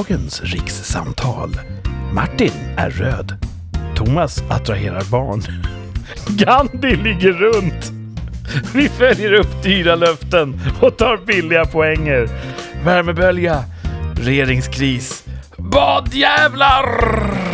Dagens rikssamtal. Martin är röd. Thomas attraherar barn. Gandhi ligger runt. Vi följer upp dyra löften och tar billiga poänger. Värmebölja. Regeringskris. Badjävlar!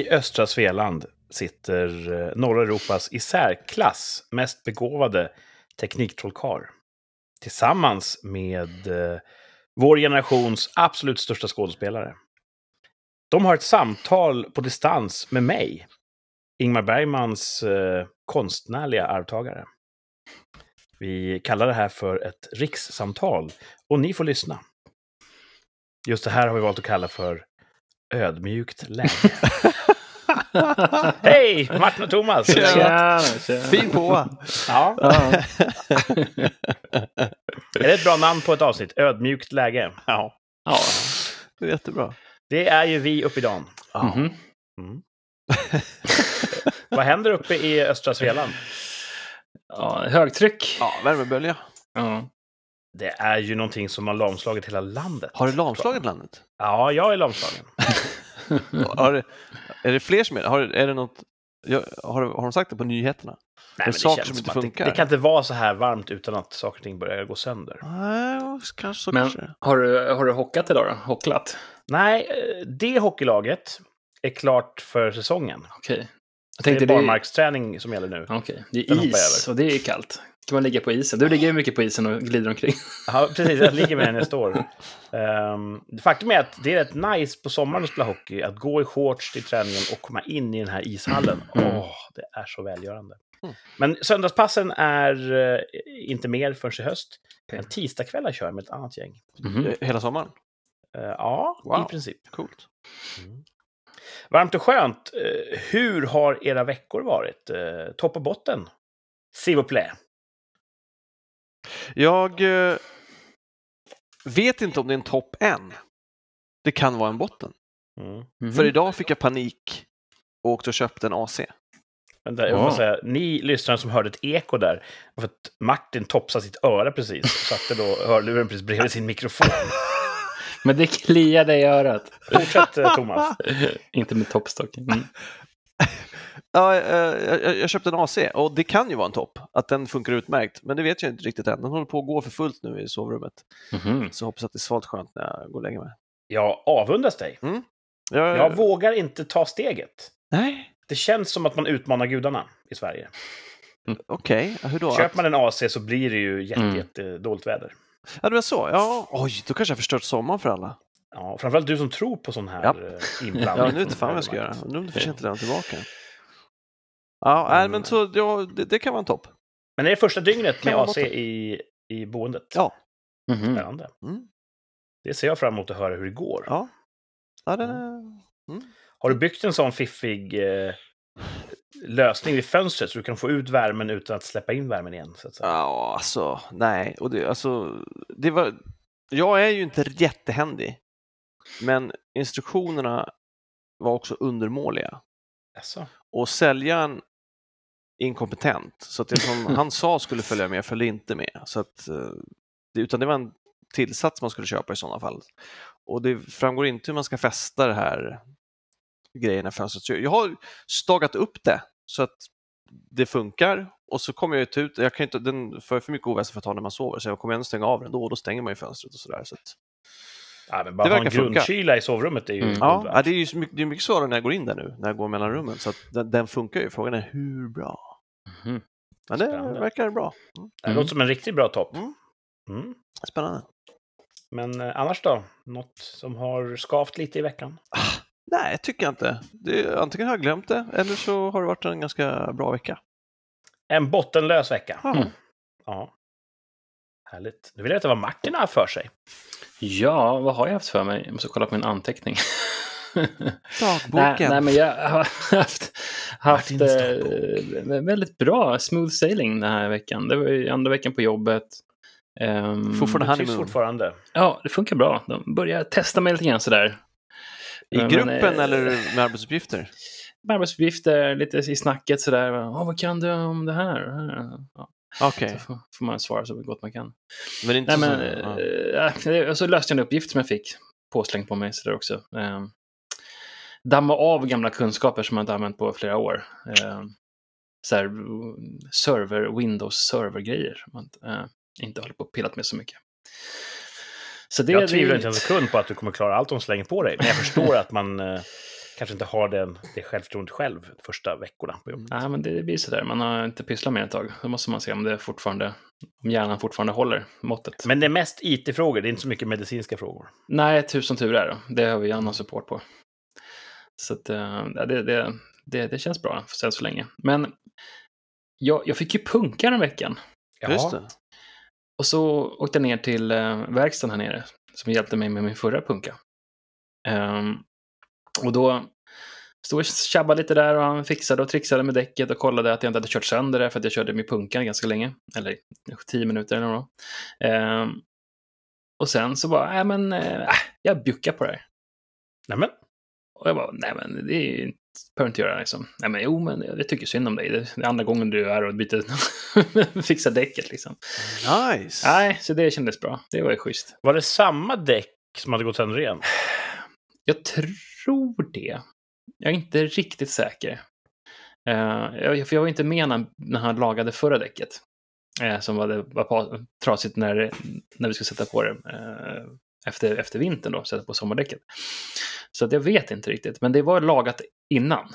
I östra Svealand sitter eh, norra Europas i särklass mest begåvade tekniktrollkarl. Tillsammans med eh, vår generations absolut största skådespelare. De har ett samtal på distans med mig, Ingmar Bergmans eh, konstnärliga arvtagare. Vi kallar det här för ett rikssamtal och ni får lyssna. Just det här har vi valt att kalla för ödmjukt läge. Hej, Martin och Thomas! Tjena, tjena. Fin på! Ja, Ja. är det ett bra namn på ett avsnitt? Ödmjukt läge. Ja. ja. Det är jättebra. Det är ju vi uppe i dagen. Mhm. Mm. Vad händer uppe i östra Svealand? ja. Högtryck. Ja, värmebölja. Ja. Det är ju någonting som har lamslagit hela landet. Har det lamslagit landet? Ja, jag är lamslagen. Har det, är det fler som är det? Har, är det något, har, har de sagt det på nyheterna? Nej, det men saker som inte funkar? Det, det kan inte vara så här varmt utan att saker och ting börjar gå sönder. Nej, kanske så Men kanske. det har du, har du hockat idag då? Hocklat? Nej, eh, det hockeylaget är klart för säsongen. Okej. Jag Det är det är, barmarksträning som gäller nu. Okej, det Den är jag is och det är kallt. Kan man ligga på isen? Du ligger ju mycket på isen och glider omkring. Ja, precis. Jag ligger med den jag står. Um, faktum är att det är rätt nice på sommaren att spela hockey. Att gå i shorts till träningen och komma in i den här ishallen. Åh, Mm. det är så välgörande. Mm. Men söndagspassen är eh, inte mer förrän i höst. Okej. Men tisdagskvällar kör jag med ett annat gäng. Eh, Hela sommaren? Eh, ja, Wow. i princip. Coolt. Varmt och skönt. Eh, hur har era veckor varit? Topp och botten? S'il vous plaît. Jag eh, vet inte om det är en topp än. Det kan vara en botten. Mm. Mhm. För idag fick jag panik och åkte och köpte en AC. Vänta, jag får säga, ni lyssnare som hörde ett eko där, för att Martin topsade sitt öra precis satte då hörluren precis bredvid sin mikrofon. Men det kliade i örat. Fortsätt eh, Thomas. Inte med toppstock. Mm. Ja, eh, jag, jag köpte en AC och det kan ju vara en topp, att den funkar utmärkt. Men det vet jag inte riktigt än. Den håller på att gå för fullt nu i sovrummet. Mhm. Så hoppas att det är svalt skönt när jag går och lägger mig. Jag avundas dig. Jag, Jag vågar inte ta steget. Nej, Det känns som att man utmanar gudarna i Sverige. okej. Ja, Hur då? Köper man en AC så blir det ju jätte, Mm. jätte dåligt väder. Ja, det var så. Ja, oj, då kanske jag förstört sommaren för alla. Ja, framförallt du som tror på sån här Ja. eh, inblandning. Ja, nu vet fan vad jag ska göra. Undrar om att lämna tillbaka. Ja, nej, men så ja, det, det kan vara en topp. Men är det första dygnet med AC i, i boendet? Ja. Mhm. Spännande. Mm. Det ser jag fram emot att höra hur det går. Ja. Ja, den är... Har du byggt en sån fiffig eh, lösning vid fönstret så du kan få ut värmen utan att släppa in värmen igen? Så att säga? Ja, alltså, nej. Och det, alltså, det var... Jag är ju inte jättehändig, men instruktionerna var också undermåliga. Jaså? Och säljaren inkompetent, så att det som han sa skulle följa med följde inte med. Så att, eh, det, utan det var en tillsats man skulle köpa i sådana fall. Och det framgår inte hur man ska fästa det här grejerna i fönstret. Så jag har stagat upp det så att det funkar och så kommer jag ut, ut jag kan inte, den får för mycket oväsen för att ta när man sover så jag kommer ändå stänga av den då och då stänger man ju fönstret och sådär. Så att, Ja, men bara Det ha en funka. grundkyla i sovrummet är ju Mm. ja, det är ju mycket, det är mycket svårare när jag går in där nu, när jag går mellan rummen. Så att den, den funkar ju, frågan är hur bra? Mhm. Men det Spännande. verkar bra. Mm. Det låter som en riktigt bra topp. Mm. Mm. Spännande. Men eh, annars då? Något som har skavt lite i veckan? Nej, tycker jag inte. Det, antingen har jag glömt det eller så har det varit en ganska bra vecka. En bottenlös vecka. Ja. Mm. Ja. Härligt. Nu vill jag veta vad Martin har för sig. Ja, vad har jag haft för mig? Jag måste kolla på min anteckning. Dagboken. nej, nej, men jag har haft, haft eh, väldigt bra smooth sailing den här veckan. Det var ju andra veckan på jobbet. Um, Fortfarande honeymoon. fortfarande. Ja, det funkar bra. De börjar testa mig lite grann sådär. I Men, gruppen eh, eller med arbetsuppgifter? arbetsuppgifter lite i snacket sådär. Åh, vad kan du om det här? Ja, Okej, Så får, man svara så gott man kan. men inte Nej, men, så... ja. eh, det- och så löste jag en uppgift som jag fick påslängd på mig sådär också. Eh, damma av gamla kunskaper som man inte använt på flera år. Eh, så här, server, Windows server-grejer som man eh, inte håller på och pillat med så mycket. Så det, jag tvivlar det- inte en sekund på att du kommer klara allt de slänger på dig. Men jag förstår att man eh, kanske inte har den, det självförtroendet själv de första veckorna på jobbet. Nej, men det blir sådär. Man har inte pysslat med det ett tag. Då måste man se om det fortfarande, om hjärnan fortfarande håller måttet. Men det är mest IT-frågor, det är inte så mycket medicinska frågor. Nej, tusen tur är det. Det har vi annan support på. Så att, eh, ja, det, det, det, det känns bra sen så länge. Men jag, jag fick ju punka den veckan. Just det. Och så åkte jag ner till eh, verkstaden här nere som hjälpte mig med min förra punka. Ehm, och då stod jag och tjabbade lite där och han fixade och trixade med däcket och kollade att jag inte hade kört sönder det för att jag körde min punka ganska länge. Eller tio minuter eller något. Ehm, och sen så bara, nej men, äh, jag bjuckar på det här. Nämen, Och jag bara, nej men det är ju- behöver inte göra liksom. Nej men jo, men jag tycker synd om dig. Det är andra gången du är här och byter, fixar däcket liksom. Nice! Nej, så det kändes bra. Det var ju schysst. var det samma däck som hade gått sönder igen? Jag tror det. Jag är inte riktigt säker. Jag, för jag var inte med när, när han lagade förra däcket. eh, som var, det, var trasigt när, när vi skulle sätta på det eh, efter, efter vintern då, sätta på sommardäcket. Så att jag vet inte riktigt, men det var lagat innan.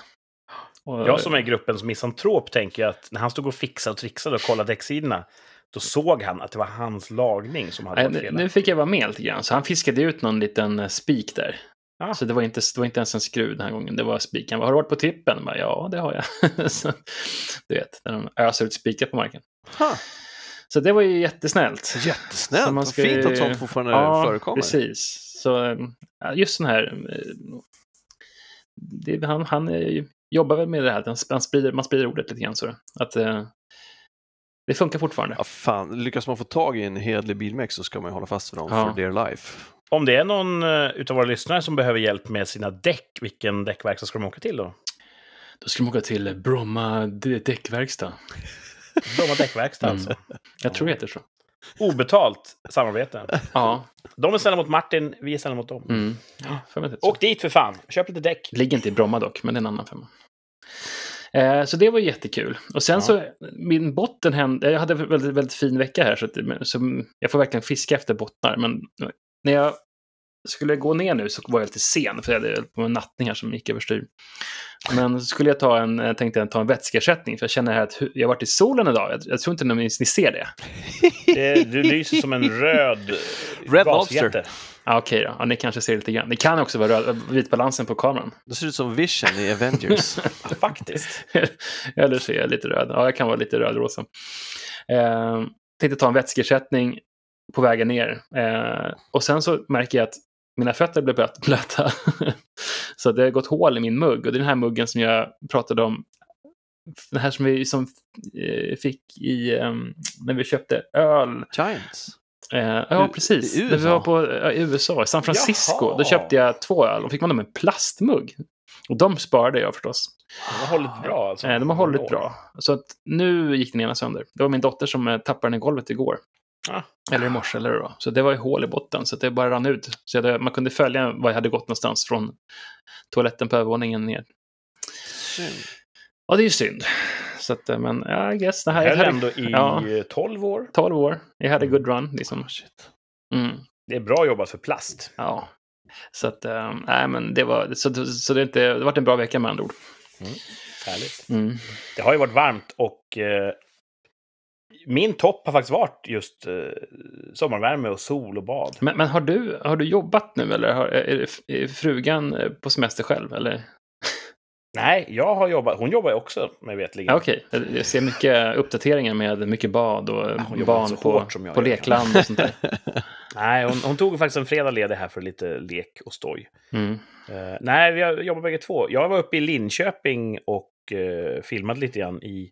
Och, Jag som är gruppens misantrop tänker att när han stod och fixade och trixade och kollade däcksidorna, då såg han att det var hans lagning som hade nu, fel. nu fick jag vara med lite grann, så han fiskade ut någon liten eh, spik där. Ah. Så det var, inte, det var inte ens en skruv den här gången, det var spik. Han bara, har du varit på tippen? Bara, ja, det har jag. så, du vet, när de öser ut spikar på marken. Ha, Så det var ju jättesnällt. Så jättesnällt! man Vad ska fint att sånt fortfarande ja, förekommer. precis. Så eh, just sån här... eh, Det, han han är ju- jobbar väl med det här, han sprider, man sprider ordet lite grann. Så att eh, det funkar fortfarande. Ja, fan, lyckas man få tag i en hedlig bilmex så ska man ju hålla fast vid dem Ja. for dear life. Om det är någon uh, utav våra lyssnare som behöver hjälp med sina däck, vilken däckverkstad ska de åka till då? Då ska de åka till Bromma d- Bromma däckverkstad Mm. alltså. Jag tror det heter så. Obetalt samarbete. Ja. De är snälla mot Martin, vi är snälla mot dem. Mm. ja. Åk dit för fan, köp lite däck. Ligger inte i Bromma dock, men det är en annan femma. Eh, så det var jättekul. Och sen Ja. så, min botten hände, jag hade en väldigt, väldigt fin vecka här, så, att, så jag får verkligen fiska efter bottnar. Men när jag skulle gå ner nu så var jag lite sen, för jag hade på nattningar som gick överstyr. Men så skulle jag ta en, jag tänkte jag ta en vätskeersättning, för jag känner här att jag har varit i solen idag. Jag, jag tror inte ni, ni ser det. Det, du lyser som en röd Red gasjätte. Ja, Okej då, ja, ni kanske ser lite grann. Det kan också vara röd, vitbalansen på kameran. Det ser ut som Vision i Avengers. Faktiskt. Eller så är jag lite röd. Ja, jag kan vara lite rödrosa. Eh, tänkte ta en vätskeersättning på vägen ner. Eh, och sen så märker jag att mina fötter blev blöt- blöta. så det har gått hål i min mugg. Och det är den här muggen som jag pratade om. Den här som vi som, eh, fick i, eh, när vi köpte öl. Giants. Eh, ja, precis. i När vi var på eh, i USA, i San Francisco. Jaha. Då köpte jag två öl och fick man dem en plastmugg. Och de sparade jag förstås. De har hållit bra alltså. Eh, De har hållit bra. Så att nu gick den ena sönder. Det var min dotter som eh, tappade den i golvet igår. Ah. Eller i morse eller då. Så det var ju hål i botten, så att det bara rann ut. Så jag hade, man kunde följa var jag hade gått någonstans från toaletten på övervåningen ner. Synd. Ja, det är ju synd. Så att, eh, men ja, I guess. Det här, här är ändå i ja. eh, 12 år. 12 år. Jag hade good run, liksom. Oh, shit. Mm. Det är bra jobbat för plast. Ja. Så att, eh, nej men det var, så, så det, är inte, det varit en bra vecka med andra ord. Härligt. Mm. Det har ju varit varmt och eh, min topp har faktiskt varit just eh, sommarvärme och sol och bad. Men, men har, du, har du jobbat nu eller har, är, är frugan eh, på semester själv? Eller? Nej, jag har jobbat. Hon jobbar ju också, mig veterligen. Ja, Okej, jag ser mycket uppdateringar med mycket bad och jobbar barn på, på lekland och sånt där. Nej, hon, hon tog faktiskt en fredag ledig här för lite lek och stoj. Mm. Eh, nej, vi har jobbat bägge två. Jag var uppe i Linköping och uh, filmade lite grann i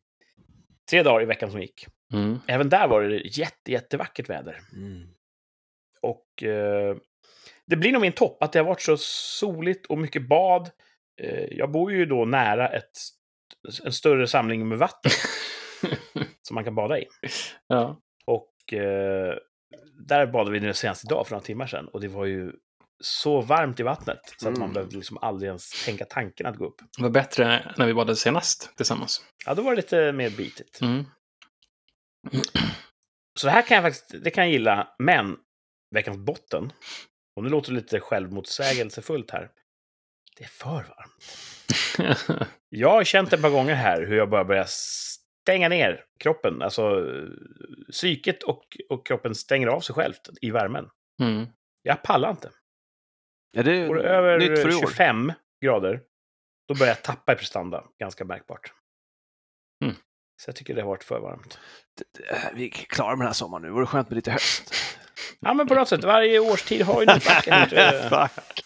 tre dagar i veckan som gick. Mm. Även där var det jätte, jättevackert väder. Mm. Och eh, det blir nog min topp, att det har varit så soligt och mycket bad. eh, jag bor ju då nära ett, en större samling med vatten som man kan bada i. ja. Och eh, där badade vi nu senast idag för några timmar sedan. Och det var ju så varmt i vattnet så att man Mm. behövde liksom aldrig ens tänka tanken att gå upp. Det var bättre när vi badade senast tillsammans. Ja, då var det lite mer bitigt. Mm. Så det här kan jag faktiskt det kan jag gilla, men veckans botten, och nu låter det lite självmotsägelsefullt här, det är för varmt. Jag har känt ett par gånger här hur jag bara börjar stänga ner kroppen, alltså psyket och, och kroppen stänger av sig självt i värmen. mm. Jag pallar inte. Är det Går det över nytt för i år? 25 grader, då börjar jag tappa i prestanda ganska märkbart. Mm. Så jag tycker det har varit för varmt. Vi är klara med den här sommaren nu. Vore skönt med lite höst. Ja, men på något sätt, varje årstid har ju något Fuck.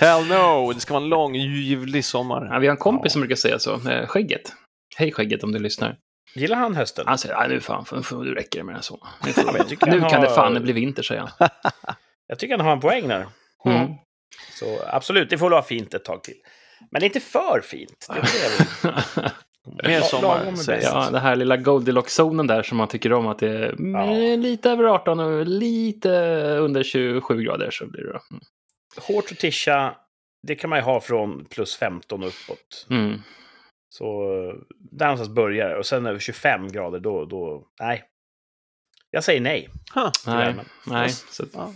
Hell no! Det ska vara en lång, ljuvlig sommar. Ja, vi har en kompis Ja. som brukar säga så. eh, Skägget. Hej Skägget om du lyssnar. Gillar han hösten? Han säger, "Nej, nu fan, nu räcker det med det så. Nu, får, men jag tycker nu kan det har- fan bli vinter, säger han. Jag tycker han har en poäng där. Mm. Så absolut, det får vara fint ett tag till. Men inte för fint. Det är det. Mer sommar, säger jag. Ja, det här lilla Goldilocks-zonen där som man tycker om att det är mm, lite över 18 och lite under 27 grader så blir det då. Mm. Hårt och tischa, det kan man ju ha från plus 15 och uppåt. Mm. Så där någonstans börjar det. Och sen över 25 grader, då, då, nej. Jag säger nej. Huh. Nej, värmen. nej. Så, Ja.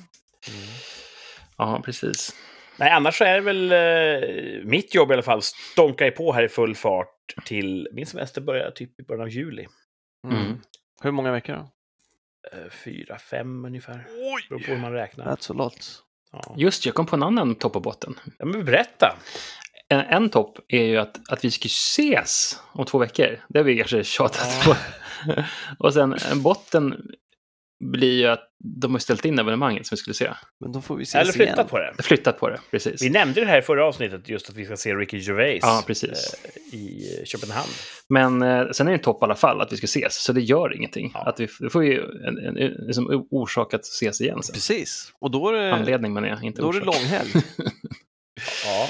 ja, precis. Nej, annars så är det väl eh, mitt jobb i alla fall. Stånkar ju på här i full fart till min semester börjar typ i början av juli. Mm. Mm. Hur många veckor då? Eh, fyra, fem ungefär. Oj! Beror på hur man räknar. That's a lot. Ja. Just jag kom på en annan topp och botten. ja, men berätta. En, en topp är ju att, att vi ska ses om två veckor. Det har vi kanske tjatat på. och sen en botten blir ju att de har ställt in evenemanget som vi skulle se. Men då får vi ses Eller flyttat igen. på det. Flyttat på det, precis. Vi nämnde det här i förra avsnittet, just att vi ska se Ricky Gervais Ja, precis. eh, i Köpenhamn. Men eh, sen är det en topp i alla fall att vi ska ses, så det gör ingenting. Ja. Att vi, får ju en, en, en liksom orsak att ses igen sen. Precis. Och då är det, Anledning men jag, inte då är det orsak. långhelg. Ja.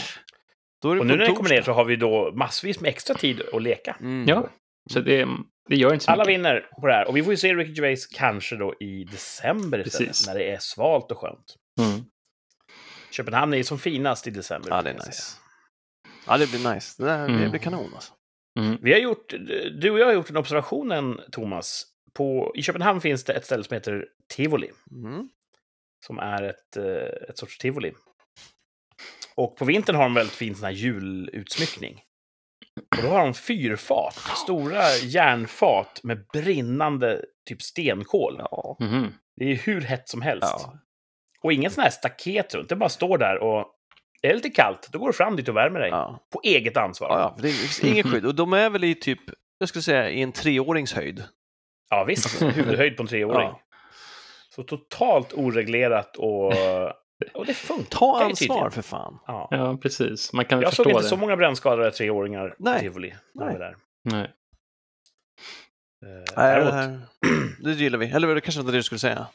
Då är det Och nu när det torsdag. kommer ner så har vi då massvis med extra tid att leka. Mm. Ja, så det, det gör inte så Alla mycket. vinner på det här. Och vi får ju se Ricky Gervais kanske då i december istället, Precis. när det är svalt och skönt. Mm. Köpenhamn är ju som finast i december. Ja, det är nice. säga. Ja, det blir nice. Det, där, det Mm. blir kanon alltså. Mm. Vi har gjort, du och jag har gjort en observationen, Thomas. På, I Köpenhamn finns det ett ställe som heter Tivoli. Mm. som är ett, eh, ett sorts tivoli. Och på vintern har de väldigt fin sån här julutsmyckning. Och då har de fyrfat, stora järnfat med brinnande typ stenkol. Ja. Mhm. Det är hur hett som helst. Ja. Och ingen sån här staket runt, det bara står där och är det lite kallt, då går du fram dit och värmer dig. Ja. På eget ansvar. Ja, det finns inget skydd. Och de är väl i typ, jag skulle säga, i en treårings höjd. Ja, visst, huvudhöjd på en treåring. Ja. Så totalt oreglerat och, och det funkar Ta ansvar för fan. Ja. Ja, precis. Man kan Jag såg inte det. så många brännskadade treåringar på Nej. tivoli när jag var där. Nej. Eh, Nej, däremot- det, här, det gillar vi. Eller var det kanske inte det du skulle säga?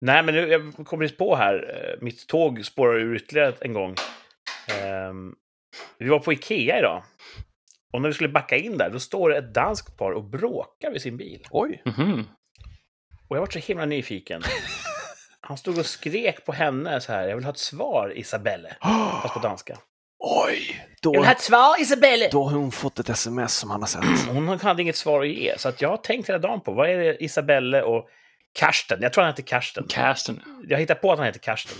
Nej, men nu, jag kommer just på här. eh, Mitt tåg spårar ur ytterligare en gång. Ehm, vi var på Ikea idag. Och när vi skulle backa in där, då står det ett danskt par och bråkar vid sin bil. Oj! Mhm. Och jag var så himla nyfiken. Han stod och skrek på henne så här. Jag vill ha ett svar, Isabelle. Fast på danska. Oj! Jag Då, vill ha ett svar, Isabelle! då har hon fått ett sms som han har sett. Hon hade inget svar att ge. Så att jag har tänkt hela dagen på, vad är det Isabelle och Karsten? Jag tror han heter Karsten. Karsten. Jag hittar på att han heter Karsten.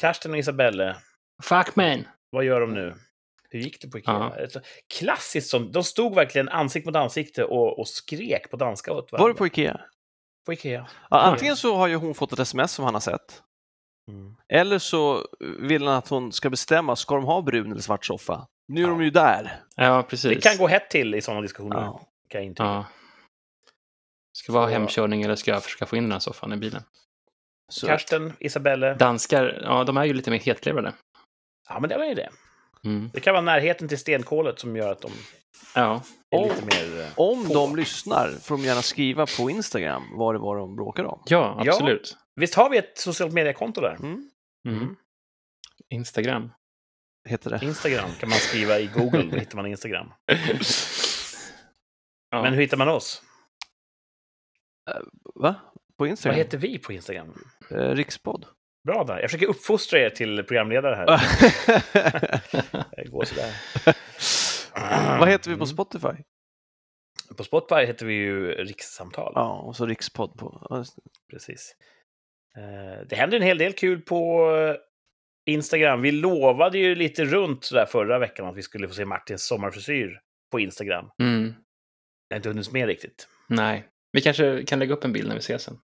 Karsten och Isabelle, Fuck man. vad gör de nu? Hur gick det på Ikea? Ja. Ett Klassiskt som, de stod verkligen ansikte mot ansikte och, och skrek på danska åt Var varandra. du på Ikea? På Ikea? Ja, antingen så har ju hon fått ett sms som han har sett. Mm. Eller så vill han att hon ska bestämma, ska de ha brun eller svart soffa? Nu är Ja. de ju där. Ja, precis. Det kan gå hett till i sådana diskussioner. Ja. Kan jag intyga. Ja. Ska det vara Så- hemkörning eller ska jag försöka få in den här soffan i bilen? Så, Karsten, Isabelle. Danskar, ja, de är ju lite mer hetlevrade. Ja, men det var ju det. Mm. Det kan vara närheten till stenkolet som gör att de Ja. lite mer... eh, om de lyssnar får de gärna skriva på Instagram vad det var de bråkade om. ja, Ja. absolut. Visst har vi ett socialt mediekonto där? Mm. Mm. Instagram. heter det. Instagram kan man skriva i Google, då hittar man Instagram. Ja. Men hur hittar man oss? Va? På Vad Instagram? heter vi på Instagram? Eh, Rikspodd. Bra där. Jag försöker uppfostra er till programledare här. Det går sådär. Vad heter vi på Mm. Spotify? På Spotify heter vi ju Rikssamtal. Ja, och så Rikspodd på... ja. Precis. Eh, Det händer en hel del kul på eh, Instagram. Vi lovade ju lite runt sådär förra veckan att vi skulle få se Martins sommarfrisyr på Instagram. Mm. Jag har inte hunnit med riktigt. Nej. Vi kanske kan lägga upp en bild när vi ses sen.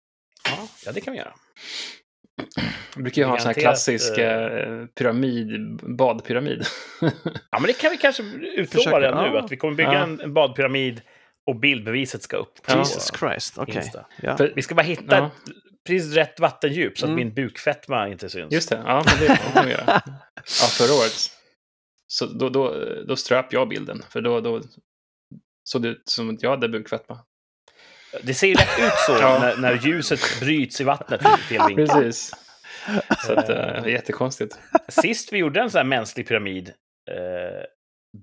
Ja, ja det kan vi göra. Vi brukar ju ha en sån här klassisk eh, pyramid, badpyramid. Ja, men det kan vi kanske utlova redan nu. ja. Att vi kommer bygga Ja. en, badpyramid och bildbeviset ska upp. Jesus Christ, okej. För, Vi ska bara hitta precis rätt vattendjup så att Mm. min bukfetma inte syns. just det, ja, men det kan vi göra. Ja, förra året. Så då, då, då ströp jag bilden, för då, då såg det ut som att jag hade bukfetma. Det ser ju lätt ut så Ja. när, när ljuset bryts i vattnet i fel vinkel. Precis. Så att, det är jättekonstigt. Sist vi gjorde en sån här mänsklig pyramid, eh,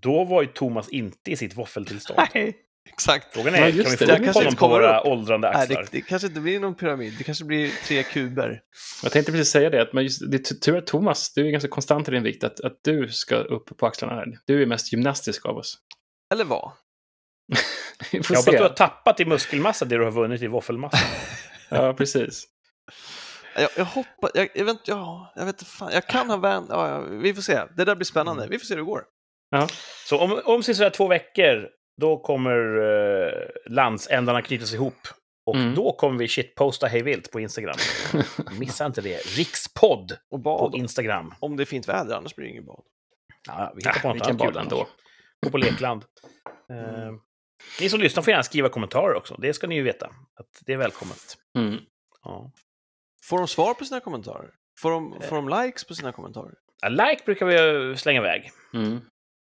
då var ju Thomas inte i sitt våffeltillstånd. Nej, exakt. Frågan Ja, är, just kan vi det. få upp kanske honom inte på våra upp. åldrande Nej, axlar? det, det kanske inte blir någon pyramid, det kanske blir tre kuber. Jag tänkte precis säga det, att men just, det är tur att Thomas, du är ganska konstant i din vikt, att, att du ska upp på axlarna här. Du är mest gymnastisk av oss. Eller vad? Jag hoppas se. du har tappat i muskelmassa det du har vunnit i våffelmassa. Ja, precis. Jag, jag hoppas, jag, jag vet inte, ja, jag vet inte fan, jag kan ha vän, ja, ja, vi får se. Det där blir spännande, vi får se hur det går. Så om, om sådär två veckor, då kommer eh, landsändarna knytas ihop. Och Mm. då kommer vi shitposta hej vilt på Instagram. Missa inte det. Rikspodd Och på bad, Instagram. om det är fint väder, annars blir det ingen bad. Ja, vi hittar på Ja, något vi kan bada ändå. Gå på lekland. Eh, ni som lyssnar får gärna skriva kommentarer också. Det ska ni ju veta. Att det är välkommet. Mm. Ja. Får de svar på sina kommentarer? Får de, får de likes på sina kommentarer? Ja, Like brukar vi slänga iväg. Mm.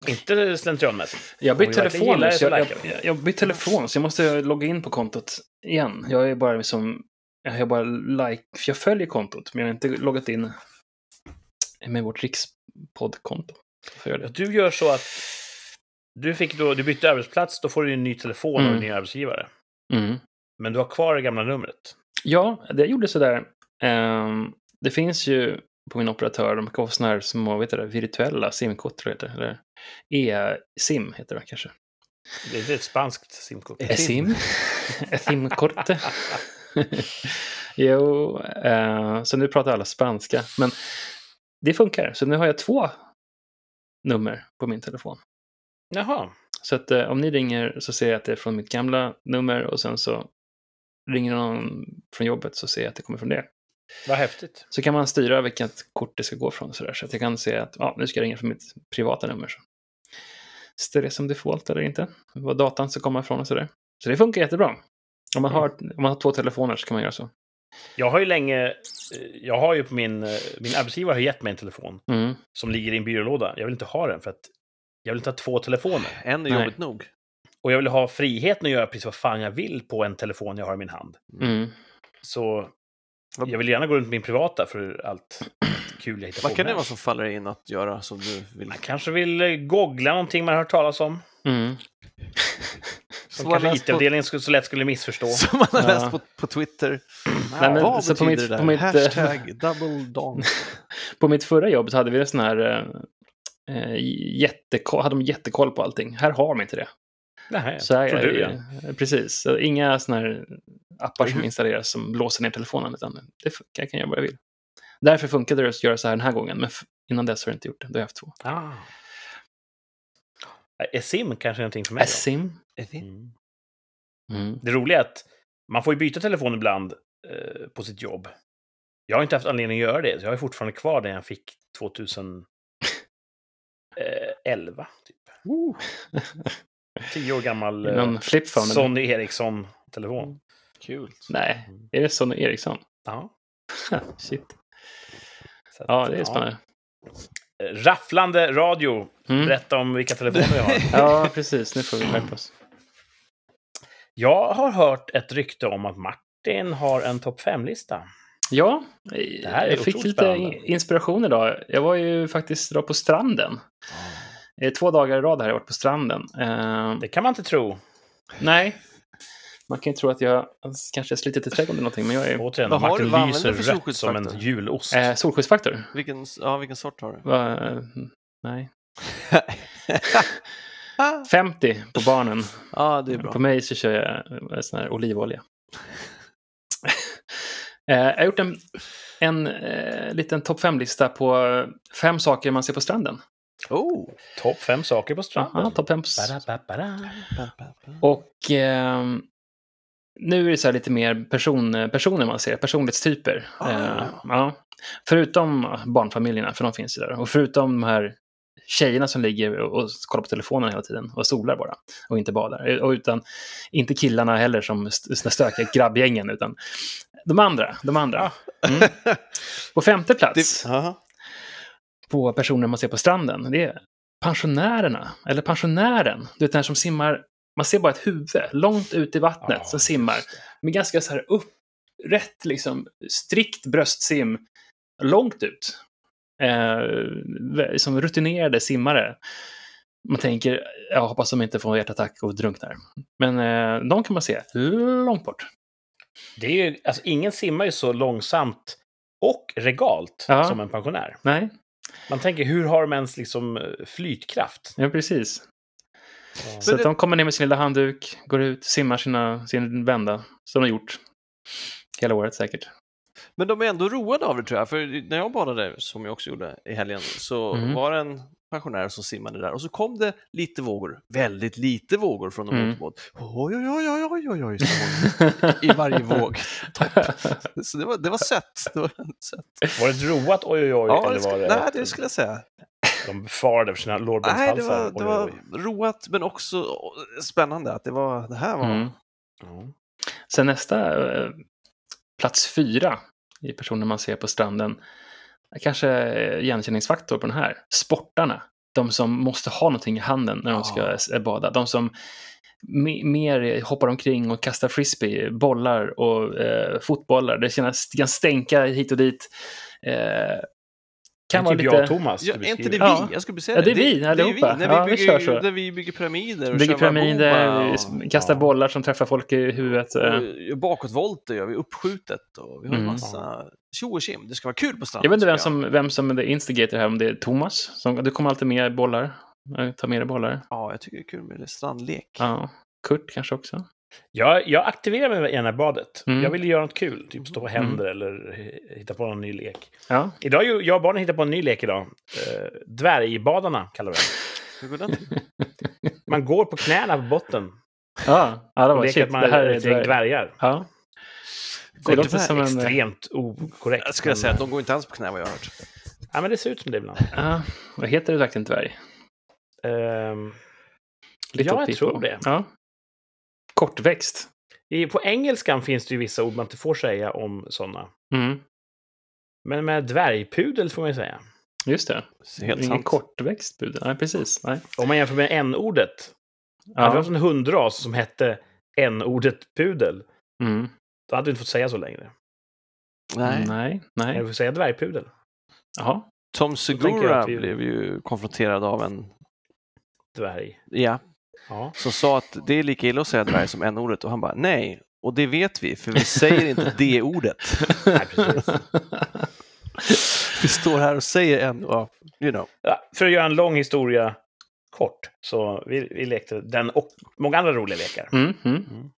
Inte slentrianmässigt. Jag bytt telefon jag, jag, jag har bytt telefon, så jag måste logga in på kontot igen. Jag är bara liksom, jag har bara like, för jag följer kontot, men jag har inte loggat in med vårt rikspoddkonto. Jag. Du gör så att du, fick då, du bytte arbetsplats, då får du en ny telefon och en Mm. ny arbetsgivare. Mm. Men du har kvar det gamla numret. Ja, det gjorde sådär. Um, det finns ju på min operatör, de kan vara sådana här små, vet du virtuella simkort, tror jag heter. Eller e-sim heter det kanske. Det är ett spanskt simkort. E-sim? E-simkorte? jo, eh, så nu pratar alla spanska. Men det funkar, så nu har jag två nummer på min telefon. Jaha. Så att eh, om ni ringer så ser jag att det är från mitt gamla nummer och sen så ringer någon från jobbet så ser jag att det kommer från det. Vad häftigt. Så kan man styra vilket kort det ska gå från. Så, där. så att jag kan se att ja, nu ska jag ringa från mitt privata nummer. Så. Står det som default eller inte? Vad datan ska komma ifrån och sådär. Så det funkar jättebra. Om man, har, om man har två telefoner så kan man göra så. Jag har ju länge... eh, Jag har ju på min... eh, Min arbetsgivare har gett mig en telefon Mm. som ligger i en byrålåda. Jag vill inte ha den för att jag vill inte ha två telefoner. En är Nej. jobbigt nog. Och jag vill ha friheten att göra precis vad fan jag vill på en telefon jag har i min hand. Mm. Så Vad- jag vill gärna gå runt min privata för allt kul jag hittar Vad på. kan det vara som faller in att göra som du vill? Man kanske vill eh, googla någonting man har hört talas om. Mm. Som man kanske på- IT-avdelningen skulle- så lätt skulle missförstå. Som man har Ja. läst på, på Twitter. Nej, men Vad så på betyder mitt- det där? på mitt, eh, Hashtag double dong. På mitt förra jobb så hade vi en sån här eh, jättekoll, hade de jättekoll på allting. Här har de inte det. Nej, Så här, tror du ja. eh, Precis, så inga såna här appar som Mhm. installeras som låser ner telefonen, utan det funkar, jag kan göra vad jag vill. Därför funkade det att göra så här den här gången, men innan dess har jag inte gjort det. Då har jag haft två. Ah. Eh, Sim kanske är någonting för mig. då. Sim. Mm. Mm. Det roliga är att man får ju byta telefon ibland eh, på sitt jobb. Jag har inte haft anledning att göra det, så jag har fortfarande kvar den jag fick 2011. Typ. Woo. Tio år gammal eh, Någon flipphone? eller? Sonny Ericsson-telefon. Kul. Nej, Mm. är det Sonny Eriksson? Ja. Shit. Så att, Ja, det är spännande. Ja. Rafflande radio. Mm. Berätta om vilka telefoner vi har. Ja, precis. Nu får vi skärpa oss. Jag har hört ett rykte om att Martin har en topp 5-lista. Ja, här är jag fick lite spännande. inspiration idag. Jag var ju faktiskt idag på stranden. Eh, Två dagar i rad har jag varit på stranden. Eh, Det kan man inte tro. nej, man kan ju tro att jag kanske har slitit i trädgården eller någonting, men jag är... Återigen, Vad har Martin du- vad använder lyser du för rött som en julost. Eh, solskyddsfaktor? Vilken, ja, vilken sort har du? Va, eh, nej. 50 på barnen. ja, det är bra. På mig så kör jag sån här olivolja. Eh, jag har gjort en, en eh, liten topp 5-lista på fem saker man ser på stranden. Oh. Topp fem saker på stranden. topp 5. Ba-da-ba-ba-da. Och ehm, nu är det så här lite mer person, personer man ser, personlighetstyper. Ah. Eh, ja. Förutom barnfamiljerna, för de finns ju där. Och förutom de här tjejerna som ligger och och kollar på telefonen hela tiden och solar bara och inte badar. Och utan, inte killarna heller som st- stökiga grabbgängen, utan de andra. De andra. Mm. På femte plats Det. På personer man ser på stranden, det är pensionärerna, eller pensionären. Du vet den som simmar, man ser bara ett huvud långt ut i vattnet Ja, som simmar. Med ganska så här upprätt, liksom, strikt bröstsim, långt ut. Eh, som rutinerade simmare. Man tänker, jag hoppas de inte får en hjärtattack och drunknar. Men eh, de kan man se långt bort. Det är ju, alltså, ingen simmar ju så långsamt och regalt Ja. som en pensionär. Nej, Man tänker, hur har de ens liksom eh, flytkraft? ja precis. Ja. Så det- de kommer ner med sin lilla handduk, går ut, simmar sina, sin vända, som de har gjort hela året säkert. Men de är ändå roade av det tror jag, för när jag badade, som jag också gjorde i helgen, så Mm. var det en pensionär som simmade där och så kom det lite vågor, väldigt lite vågor från en Mm. motorbåt. Oj, oj, oj, oj, oj, oj, oj, i varje våg. Så det var, det var sött. Det var sött. Var det ett roat oj oj oj? Ja, eller det skulle, var det, nej, det skulle jag säga. de befarade för sina Nej, det lårbenshalsar? var, det var oj, oj. roat men också spännande att det var, det här var... Mm. Ja. Sen nästa, eh, plats fyra i personer man ser på stranden, kanske eh, igenkänningsfaktor på den här. Sportarna. De som måste ha någonting i handen när de ska s- bada. De som me- mer hoppar omkring och kastar frisbee, bollar och eh, fotbollar. Det känns, det kan stänka hit och dit. Eh, kan Det vara typ lite... jag och Thomas. Ja, är inte det vi? Ja. Jag skulle säga Ja, det är vi Det är vi, allihopa. när Ja, vi vi bygger, kör så. När vi bygger pyramider och Bygger pyramider, vi kastar ja. bollar som träffar folk i huvudet. eh. och gör bakåtvolter gör vi, uppskjutet och vi har en Mm. massa tjo och tjim. Det ska vara kul på stranden. Jag vet inte vem som, vem som är instigator här, om det är Thomas. Som, du kommer alltid med bollar. Eh, Ta med dig bollar. Ja, jag tycker det är kul med strandlek. Ja. Kurt kanske också. Jag, jag aktiverar mig gärna i badet. Mm. Jag vill göra något kul, typ stå på Mm. händer eller h- hitta på någon ny lek. Ja. Idag jag och barnen hittat på en ny lek idag. Eh, dvärgbadarna kallar vi det. Hur går den till? Man går på knäna på botten Ja, ja det var shit. att man Det här är ett dvärg. dvärgar. Ja. Det låter som en... Extremt okorrekt. Jag skulle men- säga att de går inte alls på knä vad jag har hört. Ja, men det ser ut som det ibland. Ja, vad heter det verkligen dvärg? Ehm, Little Ja, jag tror det. Ja. Kortväxt. i, på engelskan finns det ju vissa ord man inte får säga om sådana. Mm. Men med dvärgpudel får man ju säga. Just det. Helt Ingen sant. kortväxt pudel. Nej, precis. Nej. Om man jämför med n-ordet. Hade vi Ja. haft en hundras som hette n-ordet pudel, Mm. då hade vi inte fått säga så längre. Nej. Nej. Men Nej. vi får säga dvärgpudel. Jaha. Tom jag Segura vi- blev ju konfronterad av en, Dvärg. ja, Ja. som sa att det är lika illa att säga dvärg som n-ordet och han bara nej, och det vet vi för vi säger inte det ordet. Nej. Vi står här och säger en, ja, you know. Ja, för att göra en lång historia kort, så vi, vi lekte den och många andra roliga lekar. Mm. Mm.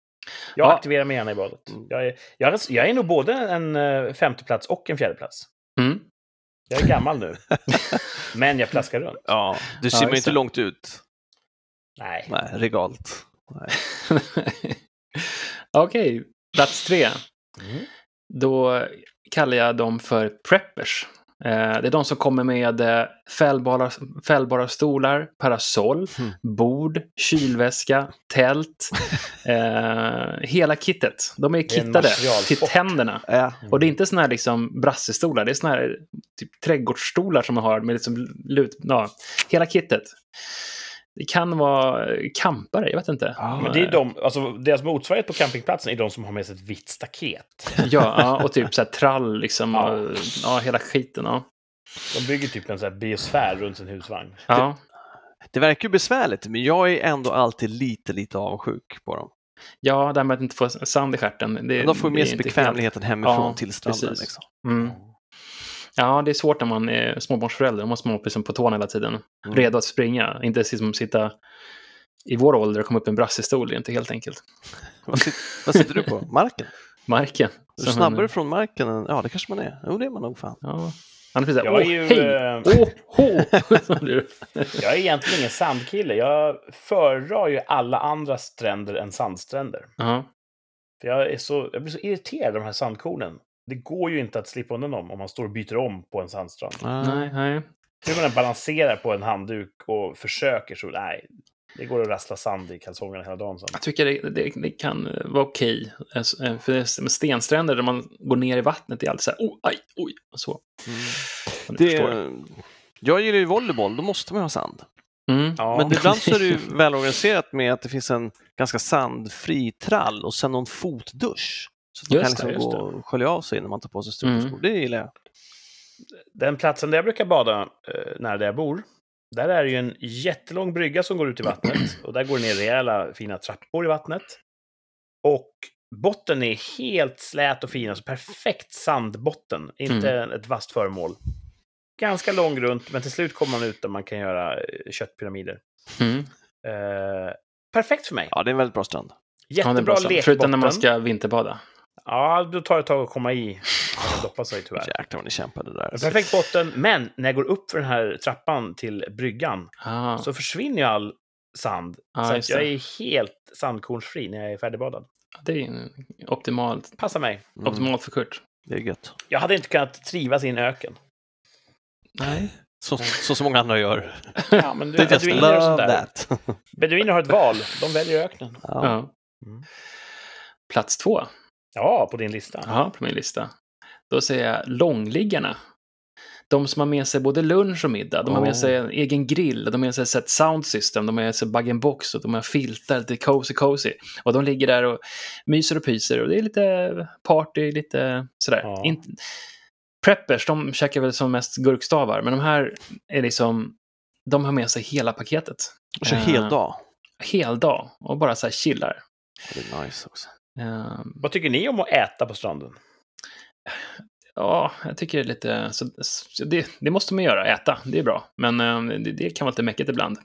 Jag Ja. aktiverar mig gärna i badet. Mm. Jag är, jag, är, jag är nog både en uh, femteplats och en fjärdeplats. Mm. Jag är gammal nu. Men jag plaskar runt. Ja, du Ja, simmar just inte långt ut. Nej. Nej, regalt. Okej, plats tre. Mm. Då kallar jag dem för preppers. Eh, det är de som kommer med eh, fällbara, fällbara stolar, parasoll, Mm. bord, kylväska, tält. Eh, hela kittet. De är är kittade materialsport. till tänderna. Ja. Och det är inte såna här liksom brassestolar, det är såna här typ trädgårdsstolar som man har med liksom lut, ja, hela kittet. Det kan vara eh, campare, jag vet inte. Ja, Men det är de, alltså deras motsvarighet på campingplatsen är de som har med sig ett vitt staket. Ja, och typ så här trall liksom. Ja. Och, ja, hela skiten. Ja. De bygger typ en sån här biosfär runt sin husvagn. Ja. Det verkar ju besvärligt, men jag är ändå alltid lite, lite avundsjuk på dem. ja, det här med att inte få sand i stjärten. Det, Men de får ju det sig bekvämligheten hemifrån Ja, till stranden. precis. Liksom. Mm. Ja, det är svårt när man är småbarnsförälder. Då måste man vara liksom på tårna hela tiden. Mm. Redo att springa. Inte liksom sitta i vår ålder och komma upp en brassestol. Det är inte helt enkelt. Vad, sitter, vad sitter du på? Marken? Marken. Är du Som snabbare från marken? Än, ja, det kanske man är. Jo, det är man nog fan. Ja. Han är precis Jag är såhär, ju, åh, hej! Så blir det. Jag är egentligen ingen sandkille. Jag föredrar ju alla andra stränder än sandstränder. Ja. För jag, är så, jag blir så irriterad av de här sandkornen. Det går ju inte att slippa undan dem om man står och byter om på en sandstrand. Nej, nej. Hur man balanserar på en handduk och försöker så, nej. Det går att rassla sand i kalsongerna hela dagen sen. Jag tycker det, det, det kan vara okej. Alltså, eh, För det är med stenstränder där man går ner i vattnet, det är alltid så här, oh, aj, oj, och så. Mm. Det, jag gillar ju volleyboll, då måste man ha sand. Mm. Ja. Men ibland så är det ju välorganiserat med att det finns en ganska sandfri trall och sen någon fotdusch. Så att man Just kan det, liksom just gå och skölja av sig när man tar på sig Mm. strumpor. Det gillar jag. Den platsen där jag brukar bada, eh, nära där jag bor, där är det ju en jättelång brygga som går ut i vattnet. Och där går det ner rejäla fina trappor i vattnet. Och botten är helt slät och fin, alltså perfekt sandbotten. Inte ett vasst föremål. Ganska lång runt, men till slut kommer man ut där man kan göra eh, köttpyramider. Mm. Eh, perfekt för mig. Ja, det är en väldigt bra strand. Ja, det Jättebra bra strand. lekbotten. Förutom när man ska vinterbada. Ja, då tar det ett tag att komma i. Man doppa sig tyvärr. Jäklar vad ni kämpade där. En perfekt botten, men när jag går upp för den här trappan till bryggan Ah, så försvinner ju all sand. Ja, så jag är helt sandkornsfri när jag är färdigbadad. det är optimalt, Passar mig. Mm, optimalt för Kurt. det är gött. Jag hade inte kunnat trivas i en öken. Nej. Så, så som många andra gör. Ja, men du, beduiner och sånt love där. that. Beduiner har ett val. De väljer öknen. Ja. Mm. Plats två. Ja, på din lista. Ja, på min lista. Då säger jag långliggarna. De som har med sig både lunch och middag. De har med sig en egen grill, de har med sig ett sound system, de har med sig bag box och de har filtar, lite cozy cozy. Och de ligger där och myser och pyser och det är lite party, lite sådär. Ja. Inte... Preppers, de käkar väl som mest gurkstavar, men de här är liksom, de har med sig hela paketet. Och kör Eh, hel dag. Hel dag och bara så här chillar. Det är nice också. Eh, Vad tycker ni om att äta på stranden? Ja, jag tycker det är lite... Så, så det, det måste man göra, äta. Det är bra. Men eh, det, det kan vara lite mäckigt ibland.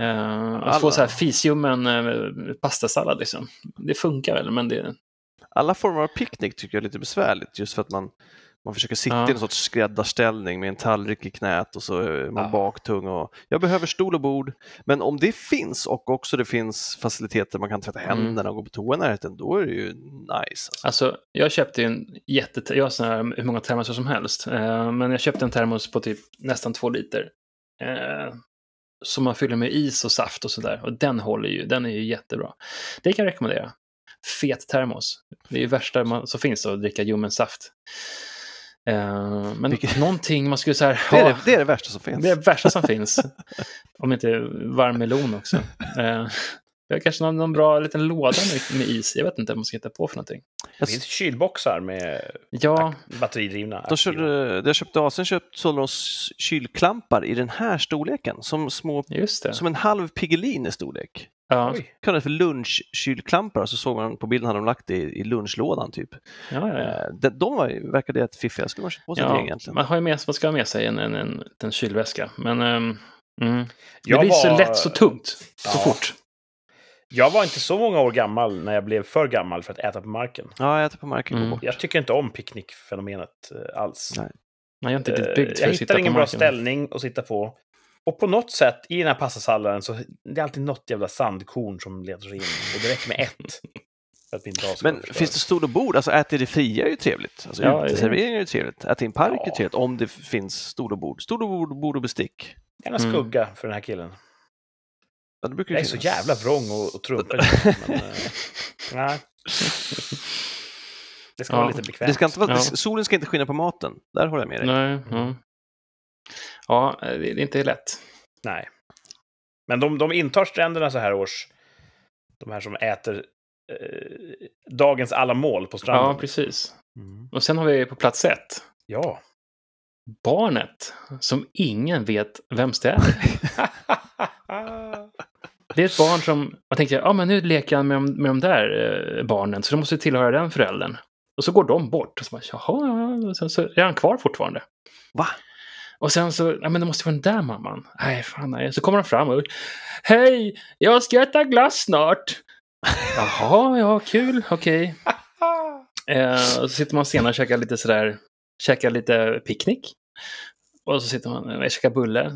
Uh, att få så här fisljummen uh, pastasallad liksom. Det funkar väl, men det... Alla former av picknick tycker jag är lite besvärligt just för att man, man försöker sitta Ja. i en sorts skräddarställning med en tallrik i knät och så är man Ja. baktung. Och, jag behöver stol och bord. Men om det finns och också det finns faciliteter man kan tvätta Mm. händerna och gå på toa närheten, då är det ju nice. Alltså. Alltså, jag köpte ju en jätte... Jag har såna här, hur många termosar som helst. Eh, men jag köpte en termos på typ nästan två liter. Uh, som man fyller med is och saft och sådär. Och den håller ju, den är ju jättebra. Det kan jag rekommendera. Fet termos. Det är ju värsta man, som finns att dricka ljummen saft. Eh, men Vilket- någonting man skulle så här... Det, är det, det är det värsta som finns. Det är det värsta som finns. Om inte varm melon också. Eh, jag har kanske någon, någon bra liten låda med, med is. Jag vet inte vad man ska hitta på för någonting. Det finns kylboxar med Ja, batteridrivna. De körde, det jag köpte Asien köpt sålde de kylklampar i den här storleken, som, små, just det. som en halv Piggelin i storlek. Ja, Oj. Kallades för lunchkylklampar, så såg man på bilden hade de lagt det i, lunchlådan typ. ja, ja. ja. Eh, De, de var, verkade rätt fiffiga, skulle man köpa på sig ett ja egentligen. man, har ju med, man ska ha med sig en, en, en, en kylväska. Men ehm, mm. det Jag blir så var- lätt så tungt, så Ja. fort. Jag var inte så många år gammal när jag blev för gammal för att äta på marken. Ja, jag äter på marken, Mm. Jag tycker inte om picknickfenomenet eh, alls. Nej. Man är inte Eh, riktigt byggd för jag att sitta hittar på ingen bra marken. ställning att sitta på. Och på något sätt, i den här pastasalladen, så det är alltid något jävla sandkorn som leder in. Och det räcker med ett. Men finns det och bord? Alltså äta i det fria är ju trevligt. Alltså, Ja, uteservering är ju trevligt. Äta i en park är Ja. trevligt om det finns och bord. Och bord, bord och bestick. Gärna Mm. skugga för den här killen. Ja, det brukar ju Jag är så jävla vrång och, och trumpig. men, eh, nej. Det ska Ja, vara lite bekvämt. Det ska inte vara, Ja. Solen ska inte skina på maten. Där håller jag med dig. Nej, ja. Ja, det det är inte lätt. Nej. Men de, de intar stränderna så här års. De här som äter eh, dagens alla mål på stranden. Ja, precis. Mm. Och sen har vi på plats ett, Ja. barnet som ingen vet vems det är. Det är ett barn som, man tänkte, ja men nu leker han med de, med de där eh, barnen, så då måste tillhöra den föräldern. Och så går de bort. Och så bara, jaha, ja, och sen så är han kvar fortfarande. Va? Och sen så, ja men det måste vara den där mamman. Nej, fan nej. Så kommer de fram och, hej, jag ska äta glass snart. Jaha, ja, kul, okej. Eh, och så sitter man senare och käkar lite sådär, käkar lite picknick. Och så sitter man och käkar bulle.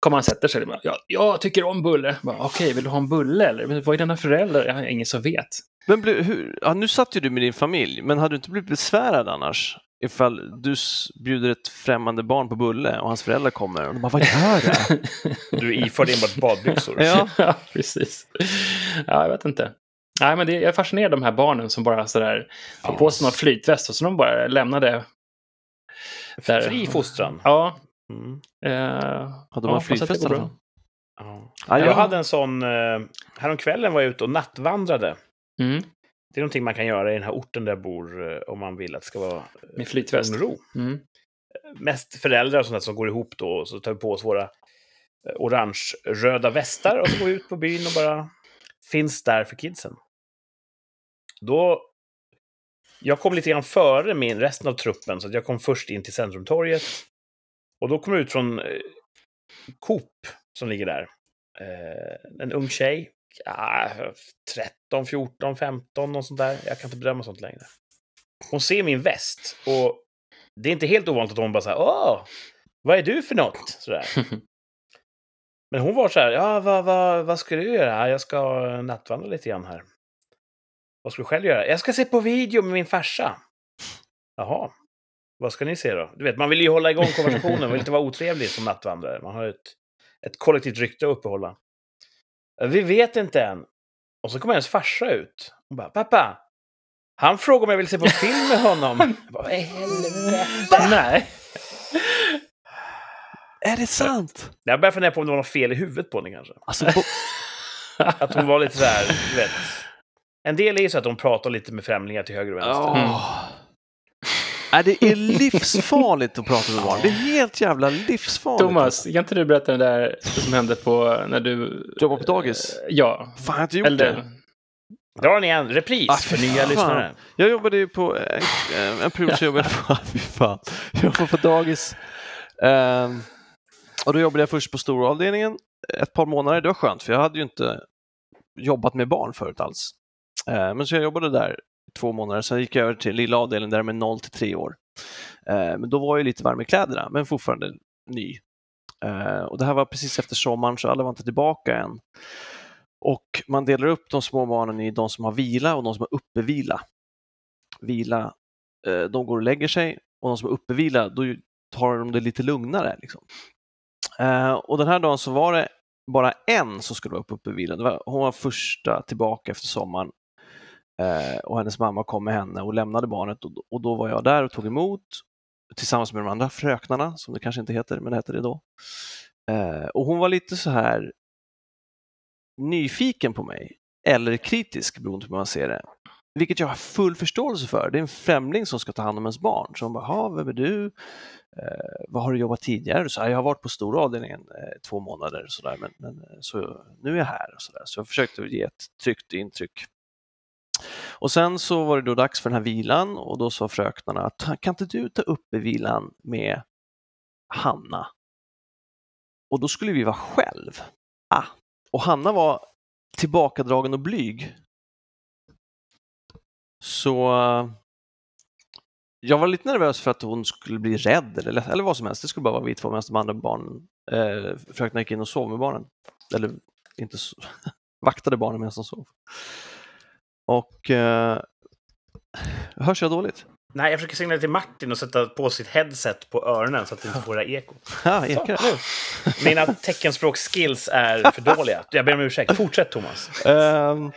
Kommer han sätter sig och bara, ja, jag tycker om bulle. Okej, vill du ha en bulle eller? Men vad är dina föräldrar? Jag har ingen som vet. Men ble, hur, ja, nu satt ju du med din familj, men hade du inte blivit besvärad annars? Ifall du bjuder ett främmande barn på bulle och hans föräldrar kommer och de bara, vad gör du? Du är iförd enbart badbyxor. ja, ja, precis. Ja, jag vet inte. Nej, men det, jag är fascinerad av de här barnen som bara sådär har på sig någon flytväst och så de bara lämnar det. Där. Fri fostran. Ja. Mm. Ja de ja, har hoppas att det flytväst i alla fall. Ja. Jag jag- hade en sån... Eh, häromkvällen var jag ute och nattvandrade. Mm, Det är någonting man kan göra i den här orten där jag bor eh, om man vill att det ska vara eh, med flytväst. ro. Mm. Mest föräldrar och sånt som går ihop då och så tar vi på oss våra eh, orange-röda västar och så går vi ut på byn och bara finns där för kidsen. Då... Jag kom lite grann före min, resten av truppen, så att jag kom först in till Centrumtorget. Och då kom jag ut från eh, Coop som ligger där. Eh, en ung tjej, ja, 13, 14, 15, något sånt där. Jag kan inte bedöma sånt längre. Hon ser min väst och det är inte helt ovanligt att hon bara säger Åh, vad är du för något? Sådär. Men hon var så här, ja, vad, vad, vad ska du göra? Jag ska nattvandra lite grann här. Vad ska du själv göra? Jag ska se på video med min farsa. Jaha. Vad ska ni se då? Du vet, man vill ju hålla igång konversationen, man vill inte vara otrevlig som nattvandrare. Man har ett, ett kollektivt rykte att uppehålla. Vi vet inte än. Och så kommer hennes farsa ut. Hon bara, pappa! Han frågar om jag vill se på film med honom. Vad i helvete? Nej. Är det sant? Jag började fundera på om det var något fel i huvudet på henne kanske. Alltså, bo- Att hon var lite så här, du vet. En del är ju så att de pratar lite med främlingar till höger och vänster. Åh. Nej, det är livsfarligt att prata med barn. Det är helt jävla livsfarligt. Thomas, kan inte du berätta det där som hände på när du... Jobbar på dagis? Eh, Ja. Fan, jag har inte gjort Eller, det. Drar ni en repris Ah, för nya fan. lyssnare? Jag jobbade ju på en, en period så jobbade jag på, fy fan. Jag jobbade på dagis. Ehm, och då jobbade jag först på stora avdelningen ett par månader. Det var skönt för jag hade ju inte jobbat med barn förut alls. Ehm, men så jag jobbade där två månader. Sen gick jag över till lilla avdelningen där med 0 till 3 år. Eh, men då var jag lite varm i kläderna, men fortfarande ny. Eh, och det här var precis efter sommaren så alla var inte tillbaka än. Och man delar upp de små barnen i de som har vila och de som har uppevila. Vila, eh, de går och lägger sig och de som har uppevila, då tar de det lite lugnare. Liksom. Eh, Och den här dagen så var det bara en som skulle vara uppe uppevila. Det var, hon var första tillbaka efter sommaren Eh, och hennes mamma kom med henne och lämnade barnet och, och då var jag där och tog emot tillsammans med de andra fröknarna, som det kanske inte heter, men det hette det då. Eh, och hon var lite så här nyfiken på mig, eller kritisk beroende på hur man ser det. Vilket jag har full förståelse för. Det är en främling som ska ta hand om ens barn. Så hon bara, vem är du? Eh, vad har du jobbat tidigare? Så, jag har varit på stora avdelningen eh, två månader, så där, men, men eh, så, nu är jag här. Och så, där. så jag försökte ge ett tryggt intryck. Och sen så var det då dags för den här vilan och då sa fröknarna att kan inte du ta upp i vilan med Hanna? Och då skulle vi vara själv. Ah. Och Hanna var tillbakadragen och blyg. Så eh, jag var lite nervös för att hon skulle bli rädd eller, eller vad som helst. Det skulle bara vara vi två medan de andra barnen, eh, fröknarna gick in och sov med barnen. Eller inte så, vaktade barnen medan de sov. Och eh, hörs jag dåligt? Nej, jag försöker signalera till Martin och sätta på sitt headset på öronen så att det inte får det här ekot. Ja, ekar. Mina teckenspråksskills är för dåliga. Jag ber om ursäkt. Fortsätt, Thomas. Ehm,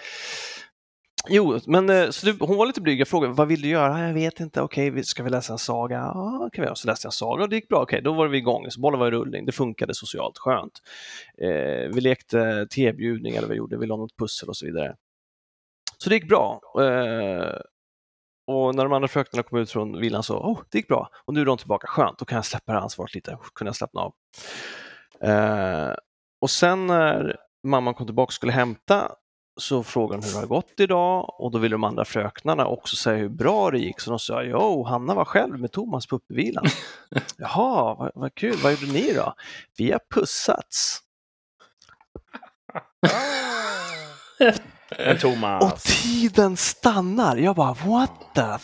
Jo, men eh, så du, hon var lite blyg. Jag frågade vad vill du göra? Jag vet inte. Okej, vi- ska vi läsa en saga? Ja, kan vi göra. Så läste jag en saga och det gick bra. Okej, då var vi igång. Så bollen var i rullning. Det funkade socialt skönt. Eh, vi lekte tebjudning eller vad vi gjorde. Vi la något pussel och så vidare. Så det gick bra. Eh, och när de andra fröknarna kom ut från villan så, oh, det gick bra. Och nu är de tillbaka, skönt. Då kan jag släppa det här ansvaret lite. Kunna slappna av. Eh, och sen när mamman kom tillbaka och skulle hämta så frågade de hur det har gått idag och då ville de andra fröknarna också säga hur bra det gick. Så de sa, jo, Hanna var själv med Thomas på uppvilan. Jaha, vad, vad kul, vad gjorde ni då? Vi har pussats. Men Och Thomas, tiden stannar. Jag bara, what the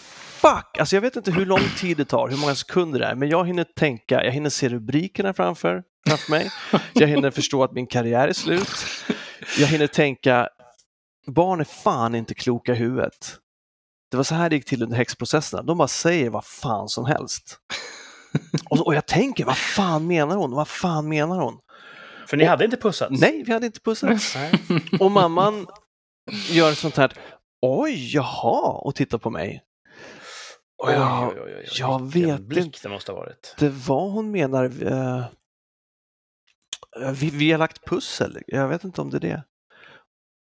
fuck? Alltså jag vet inte hur lång tid det tar, hur många sekunder det är, men jag hinner tänka, jag hinner se rubrikerna framför, framför mig. Jag hinner förstå att min karriär är slut. Jag hinner tänka, barn är fan inte kloka i huvudet. Det var så här det gick till under häxprocesserna. De bara säger vad fan som helst. Och, och jag tänker, vad fan menar hon? Vad fan menar hon? för ni hade inte pussats? Nej, vi hade inte pussats. Och mamman gör ett sånt här, oj, jaha, och tittar på mig. Och jag oj, oj, oj. jag vet inte. det måste ha varit. det vad hon menar. eh, vi, vi har lagt pussel, jag vet inte om det är det.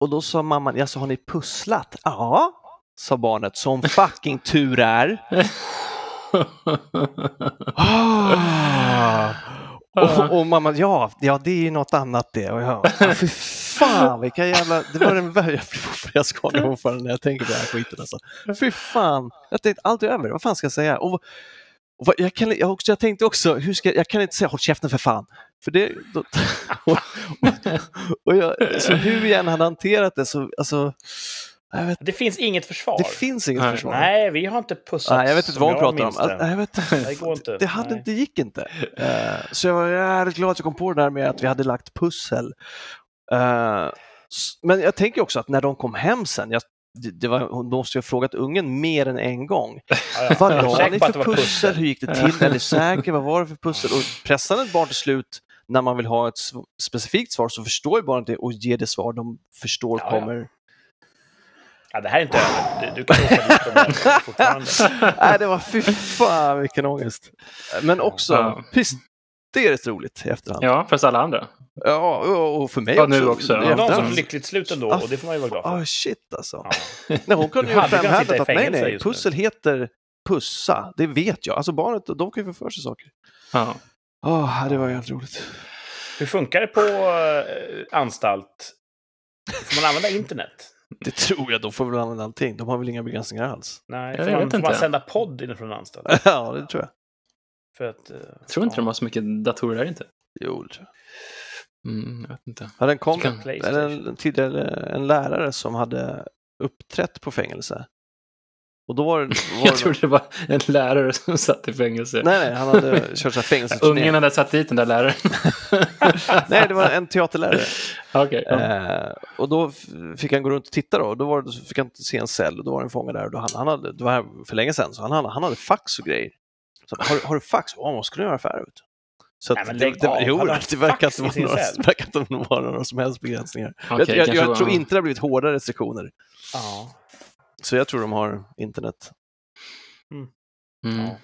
Och då sa mamman, ja så har ni pusslat? Ja, sa barnet, som fucking tur är. Ah. Och, och mamma, ja, ja, det är ju något annat det. Och jag, fy fan, vilka jävla... Det var den värsta... Jag skakar fortfarande när jag tänker på den här skiten. Alltså. Fy fan, jag tänkte allt är över. Vad fan ska jag säga? Och, och jag, kan, jag, också, jag tänkte också, hur ska, jag kan inte säga håll käften för fan. För det, då, och, och jag, så hur jag än hade hanterat det så, alltså, vet, Det finns inget försvar. det finns inget Nej. försvar. Nej, vi har inte pussats. Nej, jag vet inte vad hon pratar om. Nej, jag vet inte. Det går inte. Det, hade Nej. det gick inte. Eh, så jag var jävligt glad att jag kom på det där med att vi hade lagt pussel. S- men jag tänker också att när de kom hem sen, jag, det, var, hon måste ju ha frågat ungen mer än en gång. Ja, ja. Vad är la säker ni för pussel? Hur gick det till? Är ni säkra? Vad var det för pussel? Och pressar ett barn till slut när man vill ha ett specifikt svar så förstår ju barnet det och ger det svar de förstår Ja, ja. kommer. Ja, det här är inte över. Du, du kan åka dit fortfarande. Nej, det var fy fan vilken ångest. Men också, Ja. hysteriskt roligt i efterhand. ja, fast alla andra. Ja, och för mig Ja, också. nu också. Det var som lyckligt slut ändå och det får man ju vara glad för. Ah, shit alltså. Ja. Nej, hon kunde Du ju framhävt att nej, nej, pussel heter pussa. Det vet jag. Alltså barnet, de kan ju få för sig saker. Ja. Åh, det var helt roligt. Hur funkar det på eh, anstalt? Får man använda internet? Det tror jag, de får väl använda allting. De har väl inga begränsningar alls. Nej, Jag får, man, får man sända podd inifrån anstalt? ja, det tror jag. För att, eh, Jag tror inte ja. de har så mycket datorer där inte. Jo, det tror jag. Mm, jag vet inte. Jag hade en, kom, Kan- eller en, tidigare en lärare som hade uppträtt på fängelse. Och då var det... Var Jag trodde det var en lärare som satt i fängelse. Nej, nej, han hade kört fängelseturné. Ungen hade satt dit den där läraren. Nej, det var en teaterlärare. Ja. Eh, och då fick han gå runt och titta då. Då var det, fick han se en cell och då var det en fånge där. Och då han, han hade, det var för länge sedan, så han, han hade fax och grejer. Så, har, har du fax? Vad ska du göra affärer? Du? Så Nej, men det, det, av. jo, det verkar inte, vara några, verkar inte vara några som helst begränsningar. Okej, jag, jag, kanske jag tror inte det har blivit hårda restriktioner. Ja. Så jag tror de har internet. Mm. Ja.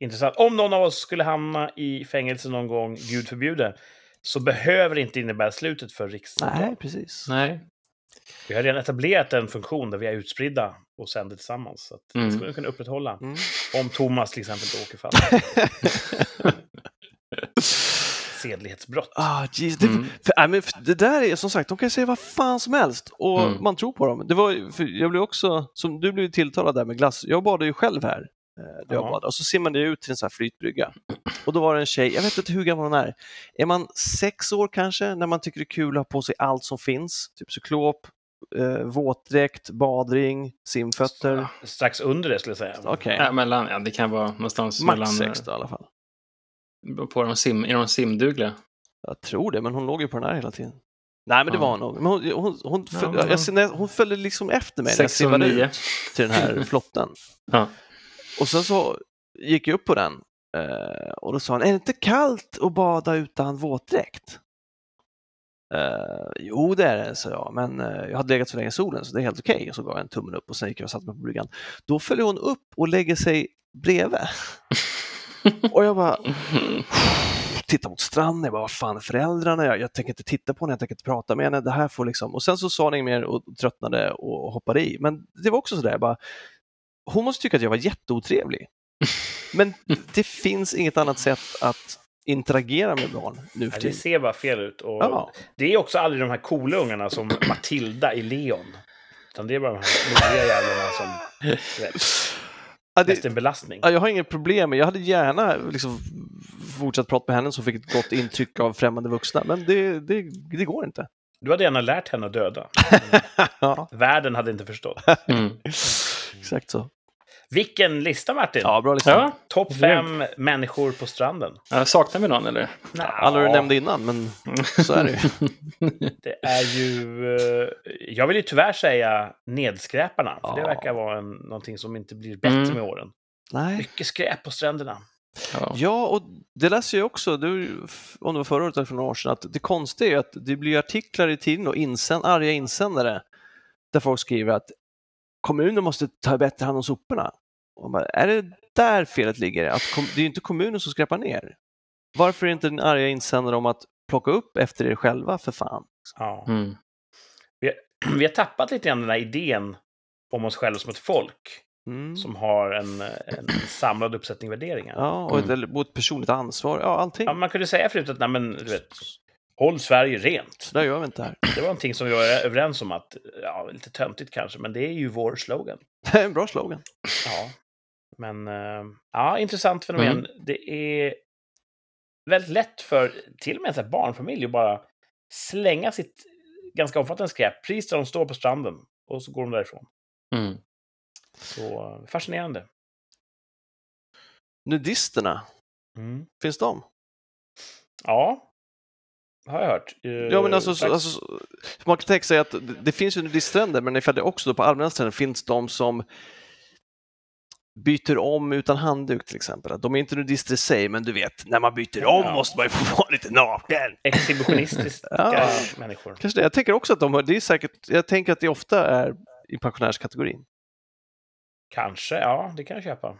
Intressant. Om någon av oss skulle hamna i fängelse någon gång, gud förbjude, så behöver det inte innebära slutet för rikssamtal. Nej, precis. Nej. Vi har redan etablerat en funktion där vi är utspridda och sänder tillsammans. Så att Mm. det skulle vi kunna upprätthålla. Mm. Om Thomas till exempel då åker fast. Sedlighetsbrott. Ah, geez, det, Mm. för, nej, men det där är som sagt, de kan säga vad fan som helst och Mm. man tror på dem. Det var, för jag blev också, som du blev tilltalad där med glass, jag badade ju själv här. eh, Där jag Ja. badade. Och så simmade jag ut till en sån här flytbrygga. Och då var det en tjej, jag vet inte hur gammal hon är. Är man sex år kanske, när man tycker det är kul att ha på sig allt som finns? Typ cyklop, eh, våtdräkt, badring, simfötter. Strax under det skulle jag säga. Okej, Ja, mellan, ja, det kan vara någonstans max mellan... sex då i alla fall. På de sim, är de simdugliga? Jag tror det, men hon låg ju på den här hela tiden. Nej, men det Ja. var hon nog. Men hon, hon, hon, Ja, men- jag, hon följde liksom efter mig när jag simmade ut till den här flotten. Ja. Och sen så gick jag upp på den eh, och då sa hon, är det inte kallt att bada utan våtdräkt? Eh, jo, det är det, sa jag, men eh, jag hade legat så länge i solen så det är helt okej. Och så gav jag en tummen upp och sen gick jag och satte mig på bryggan. Då följer hon upp och lägger sig bredvid. och jag bara tittar mot stranden, jag bara, vad fan är föräldrarna? Jag, jag tänker inte titta på henne, jag tänker inte prata med henne. Det här får liksom... Och sen så sa hon inget mer och tröttnade och hoppade i. Men det var också sådär, jag bara, hon måste tycka att jag var jätteotrevlig. Men det finns inget annat sätt att interagera med barn nu för Nej, det tiden. ser bara fel ut. Och Ja. Det är också aldrig de här coola ungarna som Matilda i Leon. Utan det är bara de här nobbiga jävlarna som mest är en belastning. ja, jag har inget problem med, jag hade gärna liksom fortsatt prata med henne som fick ett gott intryck av främmande vuxna, men det, det, det går inte. Du hade gärna lärt henne att döda. Ja, Världen hade inte förstått. Mm. exakt så. Vilken lista, Martin! Ja, bra lista. Ja, Topp fem människor på stranden. Ja, saknar vi någon eller? Alla du nämnde innan, men så är det ju. Det är ju... eh, Jag vill ju tyvärr säga nedskräparna. För det Ja. verkar vara en, någonting som inte blir bättre Mm. med åren. Nej. Mycket skräp på stränderna. Ja. Ja, och det läste jag också, det var ju, om det var förra året eller för några år sedan, att det konstiga är att det blir artiklar i tidningen och insänd, arga insändare där folk skriver att kommunen måste ta bättre hand om soporna. Bara, är det där felet ligger? Att kom, det är ju inte kommunen som skräpar ner. Varför är inte den arga insändare om att plocka upp efter er själva för fan? Ja. Mm. Vi har tappat lite grann den här idén om oss själva som ett folk. Mm. Som har en, en samlad uppsättning värderingar. Ja. Ja, och ett, Mm. och ett personligt ansvar, ja allting. man kunde säga förut att nej, men, du vet, håll Sverige rent. Där gör vi inte här. Det var någonting som vi var överens om att, ja, lite töntigt kanske, men det är ju vår slogan. Det är en bra slogan. Ja. Men, eh, ja, intressant fenomen. Mm. Det är väldigt lätt för till och med en barnfamilj att bara slänga sitt ganska omfattande skräp precis där de står på stranden. Och så går de därifrån. Mm. Så eh, fascinerande. Nudisterna, Mm. finns de? Ja, har jag hört. Eh, Ja, men alltså, så- alltså så- man kan tänka sig att det, det finns ju nudiststränder, men ifall det också då på allmänna stränder finns de som byter om utan handduk till exempel. De är inte nudister i sig, men du vet, när man byter om Ja. måste man ju få vara lite naken. Exhibitionistiska Ja. människor. Kanske det. Jag tänker också att de det är säkert, jag tänker att det ofta är i pensionärskategorin. Kanske, ja, det kan jag köpa.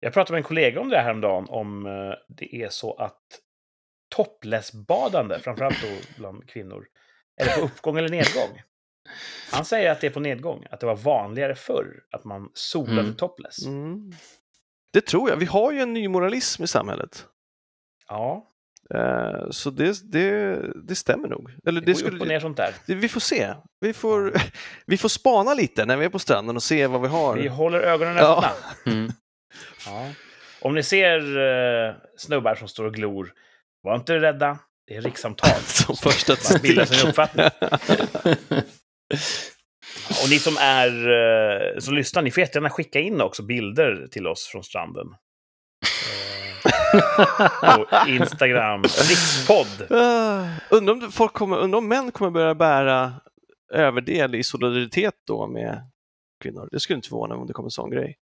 Jag pratade med en kollega om det här häromdagen, om eh, det är så att topless-badande, framförallt då bland kvinnor, är det på uppgång eller nedgång? Han säger att det är på nedgång, att det var vanligare förr att man solade Mm. topless. Mm. Det tror jag. Vi har ju en ny moralism i samhället. Ja, Eh, Så det, det, det stämmer nog. Eller det, det går ju upp och ner sånt där. Det- Vi får se. Vi får, vi får spana lite när vi är på stranden och se vad vi har. Vi håller ögonen Ja. öppna. Mm. Ja. Om ni ser uh, snubbar som står och glor, var inte rädda. Det är rikssamtal. Som första Man bildar sin uppfattning. Och ni som är eh, som lyssnar, ni får jättegärna skicka in också bilder till oss från stranden. Eh, På Instagram, rikspodd. Uh, undrar, om folk kommer, undrar om män kommer börja bära överdel i solidaritet då med kvinnor. Det skulle inte förvåna mig om det kommer en sån grej.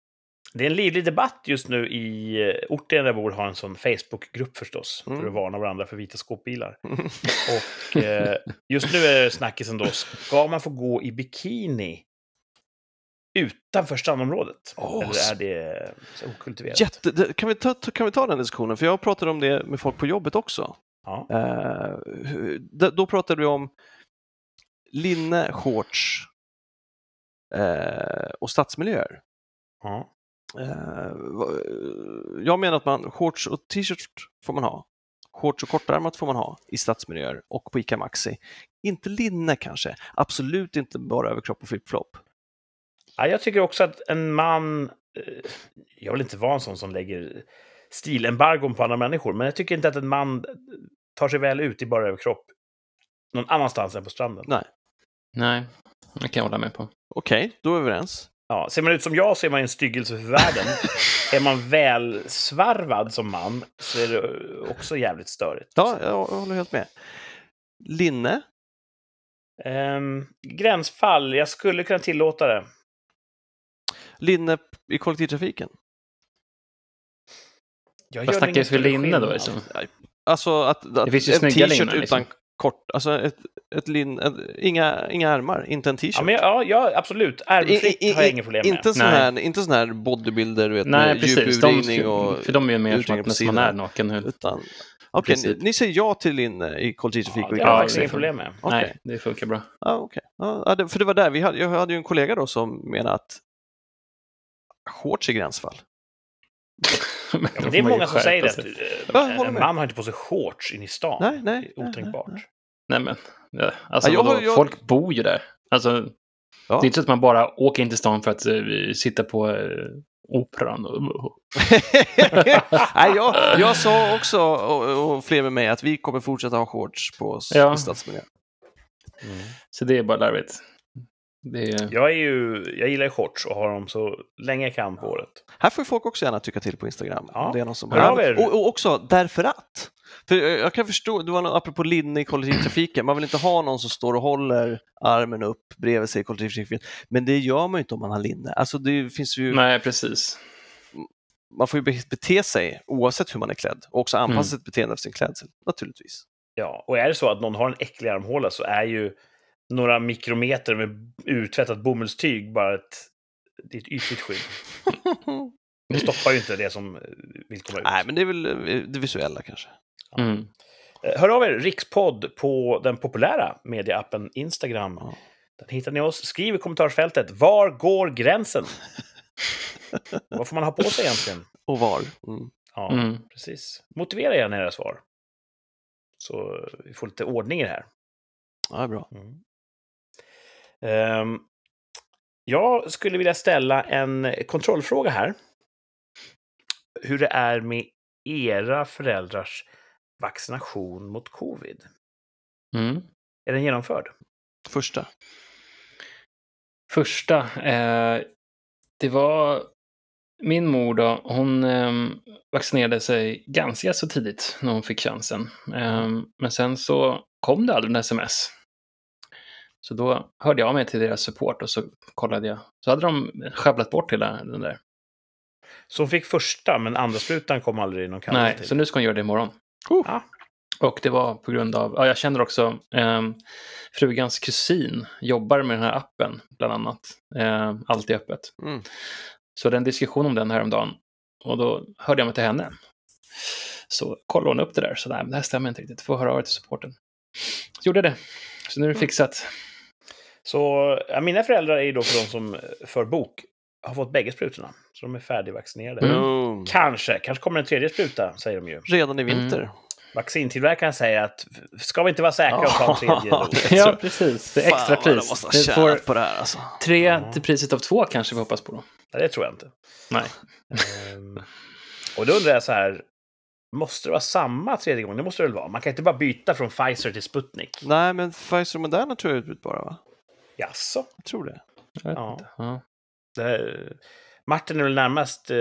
Det är en livlig debatt just nu i eh, orten där jag bor, har en sån Facebookgrupp förstås, Mm. för att varna varandra för vita skåpbilar. Mm. Och eh, just nu är snackisen då, ska man få gå i bikini utanför strandområdet? Åh, Eller är det så okultiverat? Jätte, kan, vi ta, kan vi ta den diskussionen? För jag pratade om det med folk på jobbet också. Ja. Eh, då pratade vi om linne, shorts eh, och stadsmiljöer. ja. Eh, va- jag menar att man, shorts och t-shirt får man ha. Shorts och kortärmat får man ha i stadsmiljöer och på ICA Maxi. Inte linne kanske, absolut inte bara överkropp och flip-flop. Ja, jag tycker också att en man... eh, Jag vill inte vara en sån som lägger stilembargon på andra människor, men jag tycker inte att en man tar sig väl ut i bara överkropp någon annanstans än på stranden. Nej. Nej, det kan jag hålla med på. Okej, då är vi överens. Ja, ser man ut som jag så är man en styggelse för världen. är man väl svarvad som man så är det också jävligt störigt. Ja, jag, håller helt med. Linne, Ehm, gränsfall, jag skulle kunna tillåta det. linne i kollektivtrafiken. Jag Vad snackar vi för linne då? Liksom? Alltså att, att Det finns ju en t-shirt linnen, utan, liksom. Kort, alltså ett, ett lin, ett, inga, inga ärmar, inte en t-shirt. Ja, men, ja, ja absolut. Ärmfritt har jag i- inga problem med. Inte sån här, inte sån här bodybuilder du vet, Nej, med precis. djup De, och... för de är ju mer som att man är naken. Utan, okej, ni, ni säger ja till linne i kollektivtrafik Ja, och det har Ja, jag inga problem med. Okej. Nej, det funkar bra. Ja, okej. Ja, det- för det var där, vi hade, jag hade ju en kollega då som menade att shorts är gränsfall. Ja, men det är många som säger det. Att, Ja, eh, en man har inte på sig shorts in i stan. Nej, nej, Det är nej, otänkbart. nej, Nej, men, ja, alltså, Ja, jag jag- folk bor ju där. Alltså, Ja. Det är inte så att man bara åker in till stan för att eh, sitta på eh, operan. Nej, jag, jag sa också, och, och fler med mig, att vi kommer fortsätta ha shorts på oss Ja. i stadsmiljö. Mm. så det är bara larvigt. Det är, Jag, är ju, jag gillar ju shorts och har dem så länge jag kan på året. Här får folk också gärna tycka till på Instagram. Ja. Det är någon som Hör av er. och, och också därför att. För eh, jag kan förstå, du var någon, apropå linne i kollektivtrafiken, man vill inte ha någon som står och håller armen upp bredvid sig i kollektivtrafiken. Men det gör man ju inte om man har linne. Alltså det finns ju, nej, precis. man får ju be- bete sig oavsett hur man är klädd och också anpassa Mm. sitt beteende efter sin klädsel, naturligtvis. Ja, och är det så att någon har en äcklig armhåla så är ju några mikrometer med urtvättat bomullstyg bara ett, det är ett ytligt skydd. Det stoppar ju inte det som eh, vill komma ut. Nej, men det är väl eh, det visuella kanske. Mm. Eh, Hör av er, Rikspodd, på den populära mediaappen Instagram. Ja. Där hittar ni oss. Skriv i kommentarsfältet, var går gränsen? Vad får man ha på sig egentligen? Och var. Mm. Ja, Mm. precis. Motivera gärna era svar. Så vi får lite ordning i det här. Ja, bra. Mm. Ehm, jag skulle vilja ställa en kontrollfråga här. Hur det är med era föräldrars vaccination mot covid. Mm. Är den genomförd? Första. Första, eh, det var min mor då, hon eh, vaccinerade sig ganska så tidigt när hon fick chansen. Eh, men sen så kom det aldrig en sms. Så då hörde jag av mig till deras support och så kollade jag. Så hade de sjabblat bort hela den där. Så hon fick första, men andra sprutan kom aldrig någon kallelse Nej, till. så nu ska hon göra det imorgon. Oh. Ja. Och det var på grund av, ja jag känner också, eh, frugans kusin jobbar med den här appen bland annat. Eh, alltid öppet. Mm. Så det är en diskussion om den häromdagen. Och då hörde jag mig till henne. Så kollade hon upp det där. Så nej, det här stämmer inte riktigt. Får höra av er till supporten. Så gjorde jag det. Så nu är det fixat. Så ja, mina föräldrar är ju då för de som eh, för bok, har fått bägge sprutorna. Så de är färdigvaccinerade. Mm. Kanske, kanske kommer en tredje spruta, säger de ju. Redan i vinter. Vaccintillverkaren säger att ska vi inte vara säkra och ta en tredje Ja, dos? Ja, precis. Det är extra Fan, pris. måste ha får på det här alltså. tre Ja. till priset av två kanske vi hoppas på då. Nej, det tror jag inte. Nej. Ehm, och då undrar jag så här, måste det vara samma tredje gång? Det måste det väl vara? Man kan inte bara byta från Pfizer till Sputnik. Nej, men Pfizer och Moderna tror jag är utbytbara va? Jaså? Jag tror det. Jag Ja. Ja. Det här, Martin är väl närmast eh,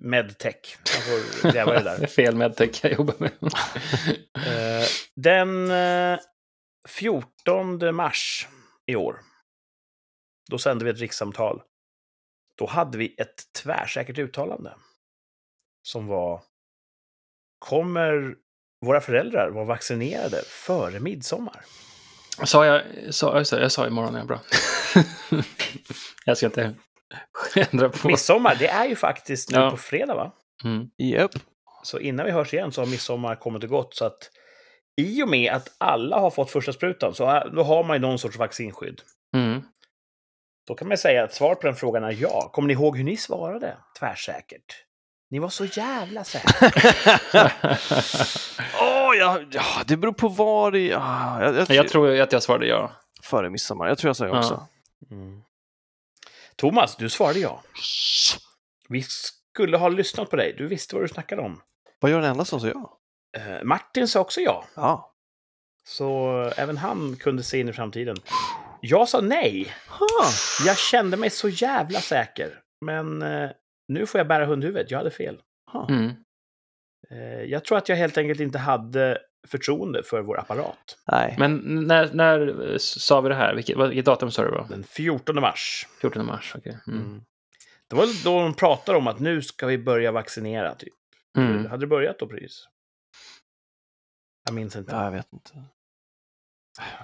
medtech. Han får gräva det Det är där. fel medtech jag jobbar med. Eh, den eh, 14 mars i år, då sände vi ett rikssamtal. Då hade vi ett tvärsäkert uttalande. Som var, kommer våra föräldrar vara vaccinerade före midsommar? Sa jag, sa, jag, sa, jag sa imorgon, ja bra. jag ska inte ändra på. Midsommar, det är ju faktiskt nu Ja. på fredag va? Mm. Japp. Så innan vi hörs igen så har midsommar kommit och gått. Så att i och med att alla har fått första sprutan så har- då har man ju någon sorts vaccinskydd. Mm. Då kan man säga att svar på den frågan är ja. Kommer ni ihåg hur ni svarade? Tvärsäkert. Ni var så jävla säkra. Ja, ja, det beror på var i... Ah, jag, jag, jag tror att jag svarade ja. Före midsommar. Jag tror jag sa Ja. också. Mm. Thomas, du svarade ja. Vi skulle ha lyssnat på dig. Du visste vad du snackade om. Vad gör den enda som sa ja? Eh, Martin sa också ja. Ja. Så även han kunde se in i framtiden. Jag sa nej. Ha. Jag kände mig så jävla säker. Men eh, nu får jag bära hundhuvudet. Jag hade fel. Mm. Eh, jag tror att jag helt enkelt inte hade förtroende för vår apparat. Nej. Men när, när eh, sa vi det här? Vilket, vilket datum sa du då? Den 14 mars. 14 mars, okej. Mm. Mm. Det var då de pratade om att nu ska vi börja vaccinera. Typ. Mm. Hade det börjat då precis? Jag minns inte. Ja, jag vet inte.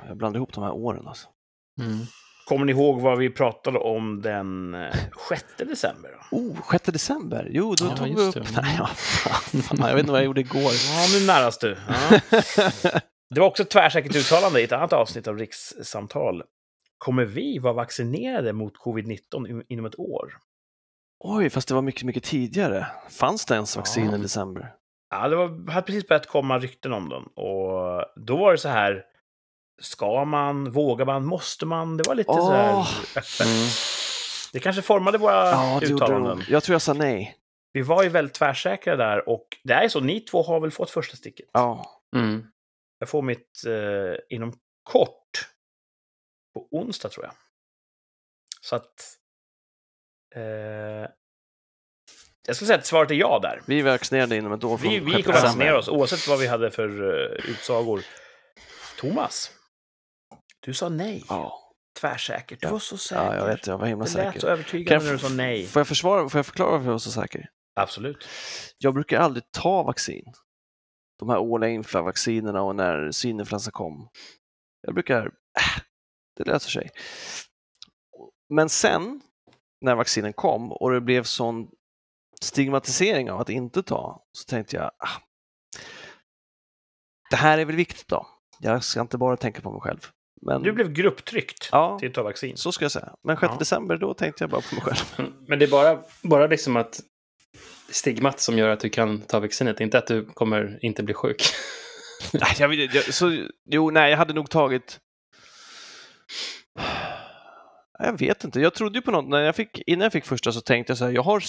Jag blandar ihop de här åren alltså. Mm. Kommer ni ihåg vad vi pratade om den eh, 6 december? Då? Oh, 6 december. Jo, då Ja, tog vi upp... det. Nej, ja, fan, fan, jag vet inte vad jag gjorde igår. Ja, nu näras du. Ja. Det var också ett tvärsäkert uttalande i ett annat avsnitt av Rikssamtal. Kommer vi vara vaccinerade mot covid-19 inom ett år? Oj, fast det var mycket, mycket tidigare. Fanns det ens vaccin Ja. i december? Ja, det var, hade precis börjat komma rykten om den. Och då var det så här, ska man, vågar man, måste man? Det var lite så här öppet. Mm. Det kanske formade våra Ja, uttalanden. de. Jag tror jag sa nej. Vi var ju väldigt tvärsäkra där och det är så, ni två har väl fått första sticket? Ja. Mm. Jag får mitt eh, inom kort. På onsdag tror jag. Så att... Eh, jag skulle säga att svaret är ja där. Vi vaccinerade inom ett år från Vi, vi 6 kommer att december. vaccinera oss oavsett vad vi hade för uh, utsagor. Thomas, du sa nej. Ja. Tvärsäkert. Du var så säker. ja, jag vet. Jag var himla Det lät så säker. övertygande när du sa nej. Får jag, försvara, får jag förklara varför jag var så säker? Absolut. Jag brukar aldrig ta vaccin. De här årliga influenvaccinerna och när svininfluensa kom. Jag brukar, äh, det löser sig. Men sen när vaccinen kom och det blev sån stigmatisering av att inte ta, så tänkte jag, ah, det här är väl viktigt då. Jag ska inte bara tänka på mig själv. Men, Du blev grupptryckt ja, till att ta vaccin. så ska jag säga. Men 6 Ja. december, då tänkte jag bara på mig själv. Men det är bara, bara liksom att stigmat som gör att du kan ta vaccinet, inte att du kommer inte bli sjuk. Nej, jag, jag, så, jo, nej, jag hade nog tagit... Jag vet inte. Jag trodde ju på något. När jag fick, innan jag fick första så tänkte jag så här, jag har,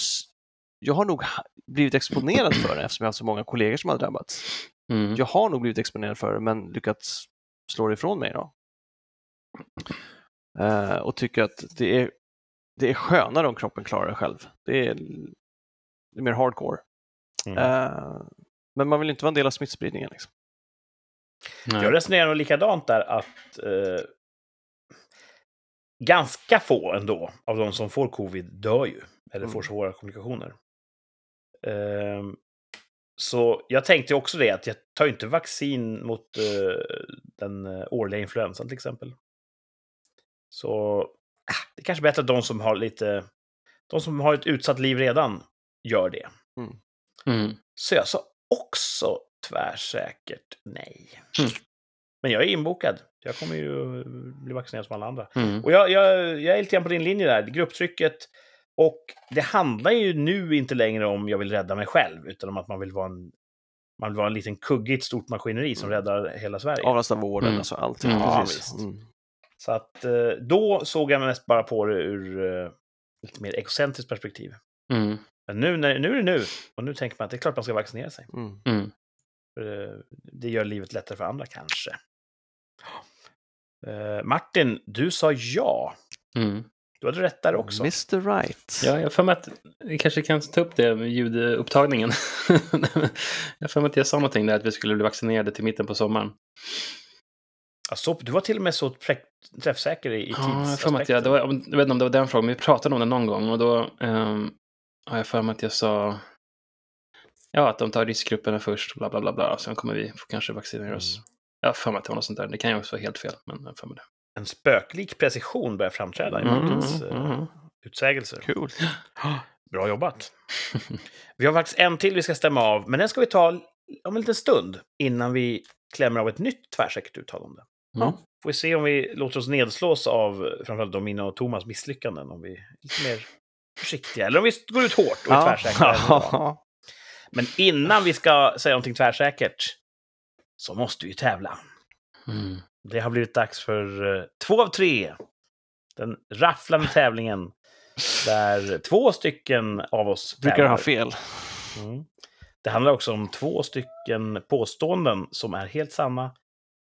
jag har nog blivit exponerad för det eftersom jag har så många kollegor som har drabbats. Mm. Jag har nog blivit exponerad för det men lyckats slå det ifrån mig då. Eh, och tycker att det är, det är skönare om kroppen klarar det själv. Det är, det är mer hardcore. Mm. Eh, men man vill inte vara en del av smittspridningen. Liksom. Jag resonerar nog likadant där att eh, ganska få ändå av de som får covid dör ju, eller får Mm. svåra komplikationer. Ehm, så jag tänkte också det, att jag tar inte vaccin mot eh, den eh, årliga influensan till exempel. Så ah, det är kanske bättre att de som har lite, de som har ett utsatt liv redan gör det. Mm. Så jag sa också tvärsäkert nej. Mm. Men jag är inbokad. Jag kommer ju bli vaccinerad som alla andra. Mm. Och jag, jag, jag är lite grann på din linje där. Grupptrycket. Och det handlar ju nu inte längre om jag vill rädda mig själv, utan om att man vill vara en, man vill vara en liten kugge i ett stort maskineri som räddar hela Sverige. Avlasta vården, Mm. alltså allting. Mm. Ja, precis. visst. Mm. Så att eh, då såg jag mest bara på det ur eh, lite mer egocentriskt perspektiv. Mm. Men nu, när, nu är det nu. Och nu tänker man att det är klart man ska vaccinera sig. Mm. Mm. Eh, Det gör livet lättare för andra kanske. Eh, Martin, du sa ja. Mm. Du hade rätt där också. Mr Right. Ja, jag har för mig att vi kanske kan ta upp det med ljudupptagningen. jag har för mig att jag sa någonting där att vi skulle bli vaccinerade till mitten på sommaren. Ja, så, du var till och med så träff- träffsäker i, i Ja, jag tidsaspekten. det var, jag vet inte om det var den frågan, men vi pratade om det någon gång och då ehm, har jag för mig att jag sa ja, att de tar riskgrupperna först, bla bla bla, bla sen kommer vi kanske vaccinera oss. Mm. Jag har för mig att det var något sånt där. Det kan ju också vara helt fel, men jag för mig det. En spöklik precision börjar framträda i Mm, Martins mm, eh, mm. utsägelser. Cool. Bra jobbat. Vi har faktiskt en till vi ska stämma av, men den ska vi ta om en liten stund innan vi klämmer av ett nytt tvärsäkert uttalande. Mm. Får vi se om vi låter oss nedslås av framförallt de mina och Thomas misslyckanden, om vi är lite mer försiktiga, eller om vi går ut hårt och är tvärsäkra. även idag. Men innan vi ska säga någonting tvärsäkert så måste vi tävla. Mm. Det har blivit dags för eh, två av tre. Den rafflande tävlingen där två stycken av oss Brukar ha fel. Mm. Det handlar också om två stycken påståenden som är helt sanna.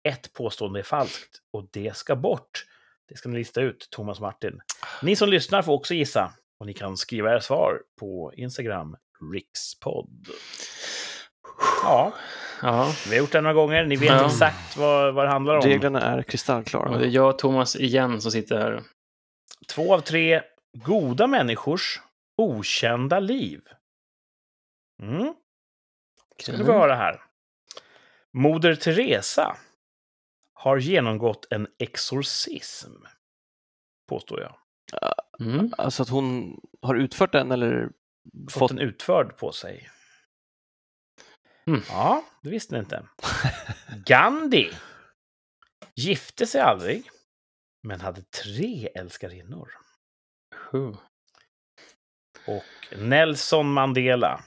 Ett påstående är falskt och det ska bort. Det ska ni lista ut, Thomas Martin. Ni som lyssnar får också gissa och ni kan skriva era svar på Instagram, rikspodd. Ja, Ja, vi har gjort det några gånger. Ni vet Ja. exakt vad, vad det handlar om. Reglerna är kristallklara. och det är jag och Thomas igen som sitter här. Två av tre goda människors okända liv. Mm. ska få höra här. Moder Teresa har genomgått en exorcism. Påstår jag. Mm. Alltså att hon har utfört den eller Fått, fått... den utförd på sig. Mm. Ja, det visste ni inte. Gandhi gifte sig aldrig, men hade tre älskarinnor. Huh. Och Nelson Mandela,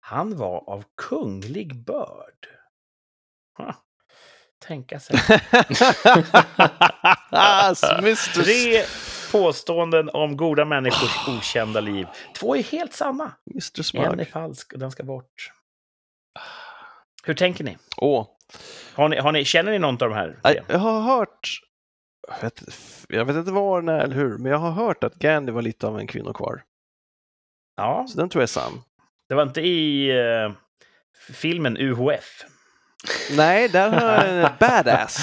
han var av kunglig börd. Ha, Tänka sig. Tre påståenden om goda människors okända liv. Två är helt sanna. En är falsk och den ska bort. Hur tänker ni? Åh, Har ni, har ni känner ni någon av de här? Jag har hört, jag vet, jag vet inte var, när eller hur, men jag har hört att Gandhi var lite av en kvinnokvar. Ja, Så den tror jag är sann. det var inte i eh, filmen UHF. Nej, där har en badass.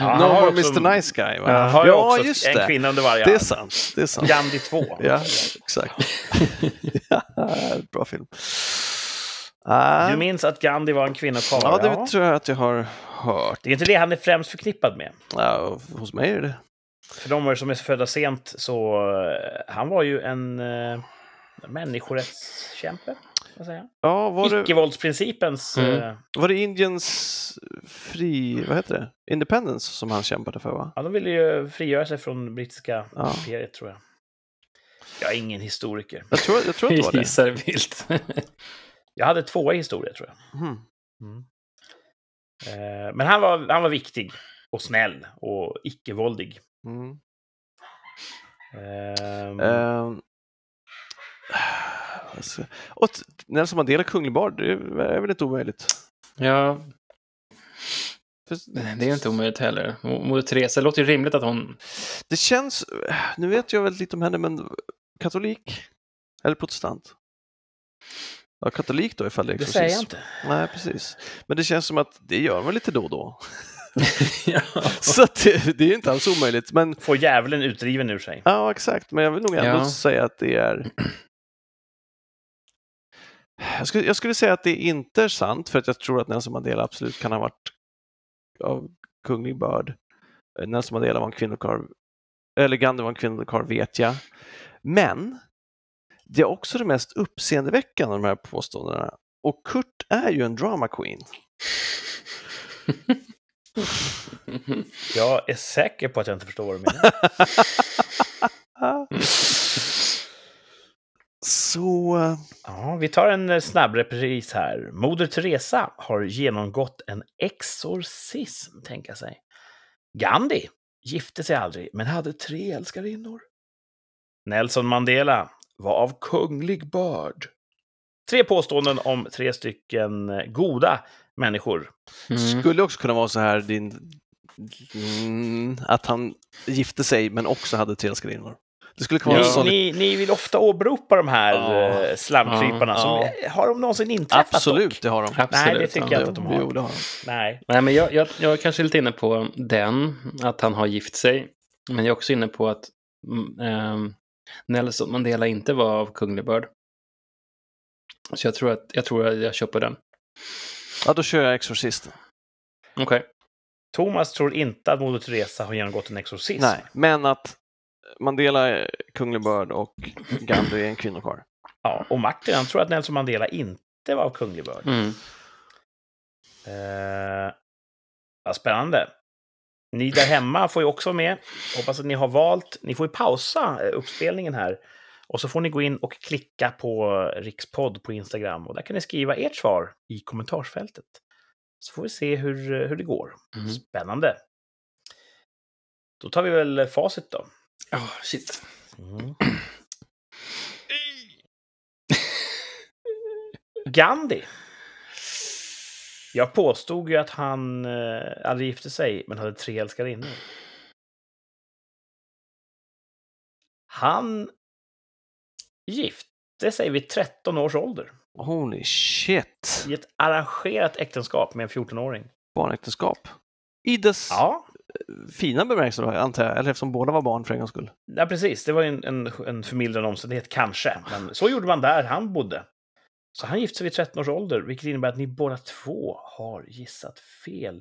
Ja, no more Mr. Nice Guy. Va? Han har ja, också just en det. kvinna under varje Det är sant. Det är sant. Gandhi 2. Ja, exakt. Bra film. Ah, Du minns att Gandhi var en kvinnokarl? ja, det ja. tror jag att jag har hört. Det är inte det han är främst förknippad med. Ja, hos mig är det För de som är födda sent så... eh, Han var ju en uh, människorättskämpe. Vad säger jag? Ja, var det, Icke-våldsprincipens... Mm. eh, var det Indiens fri... Vad heter det? Independence som han kämpade för, va? ja, de ville ju frigöra sig från brittiska Ja. imperiet, tror jag. Jag är ingen historiker. Jag tror, jag tror att det var det. Gissar vilt. Jag hade två i historia, tror jag. Mm. Eh, Men han var, han var viktig och snäll och icke-våldig. Mm. Ehm, Ehm, alltså, och Nelson Mandela kunglig bard, det är väl inte omöjligt? ja, För- det är inte omöjligt heller. Mo- Moder Teresa, det låter ju rimligt att hon... Det känns, nu vet jag väldigt lite om henne, men katolik? Eller protestant? Ja, katolik då ifall det är det säger jag exorcism. inte. Nej, precis. Men det känns som att det gör man lite då och då. ja. Så att det, det är inte alls omöjligt. Men Får djävulen utdriven ur sig. ja, exakt. Men jag vill nog ändå Ja. säga att det är... Jag skulle, jag skulle säga att det inte är sant, för att jag tror att Nelson Mandela absolut kan ha varit av kunglig börd. Nelson Mandela var en kvinnokarl, eller Gandhi var en kvinnokarl vet jag. Men det är också det mest uppseendeväckande av de här påståendena. Och Kurt är ju en drama queen. Jag är säker på att jag inte förstår vad du menar. Så, Ja, vi tar en eh, snabb repris här. Moder Teresa har genomgått en exorcism, tänka sig. Gandhi gifte sig aldrig, men hade tre älskarinnor. Nelson Mandela var av kunglig börd. Tre påståenden om tre stycken eh, goda människor. Mm. skulle också kunna vara så här din, mm, att han gifte sig men också hade tre älskarinnor. Det skulle kunna vara Ni, en sån... ni, ni vill ofta åberopa de här Ja. eh, slamkryparna. Ja. Som, Ja. Har de någonsin inträffat Absolut, dock? det har de. Absolut. Nej, det tycker jag inte att de har. Jo, det har de. Nej. Nej, men jag, jag, jag är kanske lite inne på den, att han har gift sig. Men jag är också inne på att ehm, Nelson Mandela inte var av kunglig börd. Så jag tror att jag, tror att jag köper den. Ja, då kör jag Exorcisten. Okej. Thomas tror inte att Moder Teresa har genomgått en exorcism. Nej, men att Mandela är kunglig börd och Gandhi är en kvinnokarl. Ja, och Martin han tror att Nelson Mandela inte var av kunglig börd. Mm. Eh, ja, spännande. Ni där hemma får ju också vara med. Hoppas att ni har valt. Ni får ju pausa eh, uppspelningen här. Och så får ni gå in och klicka på Rikspodd på Instagram. Och där kan ni skriva ert svar i kommentarsfältet. Så får vi se hur, hur det går. Mm. Spännande. Då tar vi väl facit då. Oh, shit. Gandhi. Jag påstod ju att han eh, aldrig gifte sig, men hade tre älskarinnor. Han gifte sig vid 13 års ålder Holy shit! i ett arrangerat äktenskap med en 14-åring. Barnäktenskap. I dess Ja, fina bemärkelse då, antar jag, eller eftersom båda var barn för en gångs skull. ja precis. Det var en, en, en förmildrande omständighet, kanske. Men så gjorde man där han bodde. Så han gifte sig vid 13 års ålder, vilket innebär att ni båda två har gissat fel.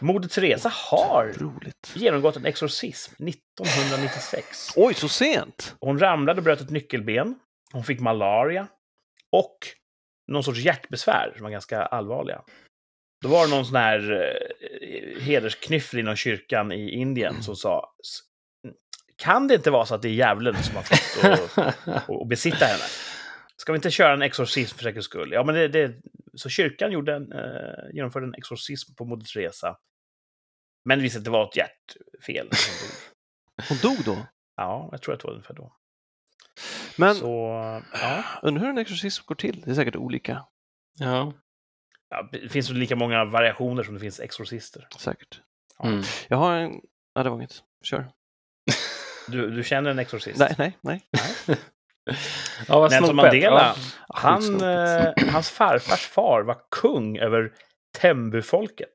Moder Teresa har Roligt. genomgått en exorcism 1996. Oj, så sent! Hon ramlade och bröt ett nyckelben. Hon fick malaria. Och någon sorts hjärtbesvär som var ganska allvarliga. Då var det någon sån här eh, hedersknyffel inom kyrkan i Indien som sa "S- Kan det inte vara så att det är djävulen som har fått att- att besitta henne? Ska vi inte köra en exorcism för säkerhets skull? Ja, men det, det, så kyrkan gjorde en, eh, genomförde en exorcism på Moder Teresa. Men visste att det var ett hjärtfel. Hon dog då. Ja, jag tror att det var ungefär då. Men Så, ja. undrar hur en exorcism går till? Det är säkert olika. ja. Ja. Det finns lika många variationer som det finns exorcister. Säkert. Mm. Jag har en... Ja, det var inget. Kör. Du, du känner en exorcist? Nej, nej, nej. ja vad Nelson. Mandela, Ja. han, eh, hans farfars far var kung över Tembufolket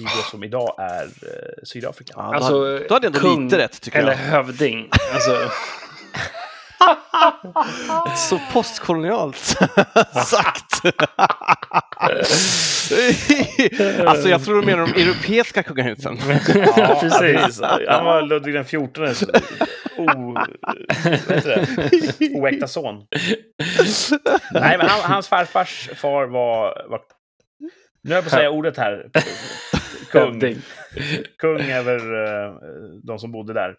i det som idag är eh, Sydafrika. Ja, då, Alltså, hade, då hade jag ändå kung lite rätt, tycker Eller jag. hövding. Alltså, Så postkolonialt sagt. Alltså, jag tror du menar de europeiska kungahusen. Ja, precis. Han var Ludvig den XIVs o, vad heter det? oäkta son. Nej, men han, hans farfars far var, var nu höll jag på att säga ordet här. Kung. kung över eh, de som bodde där.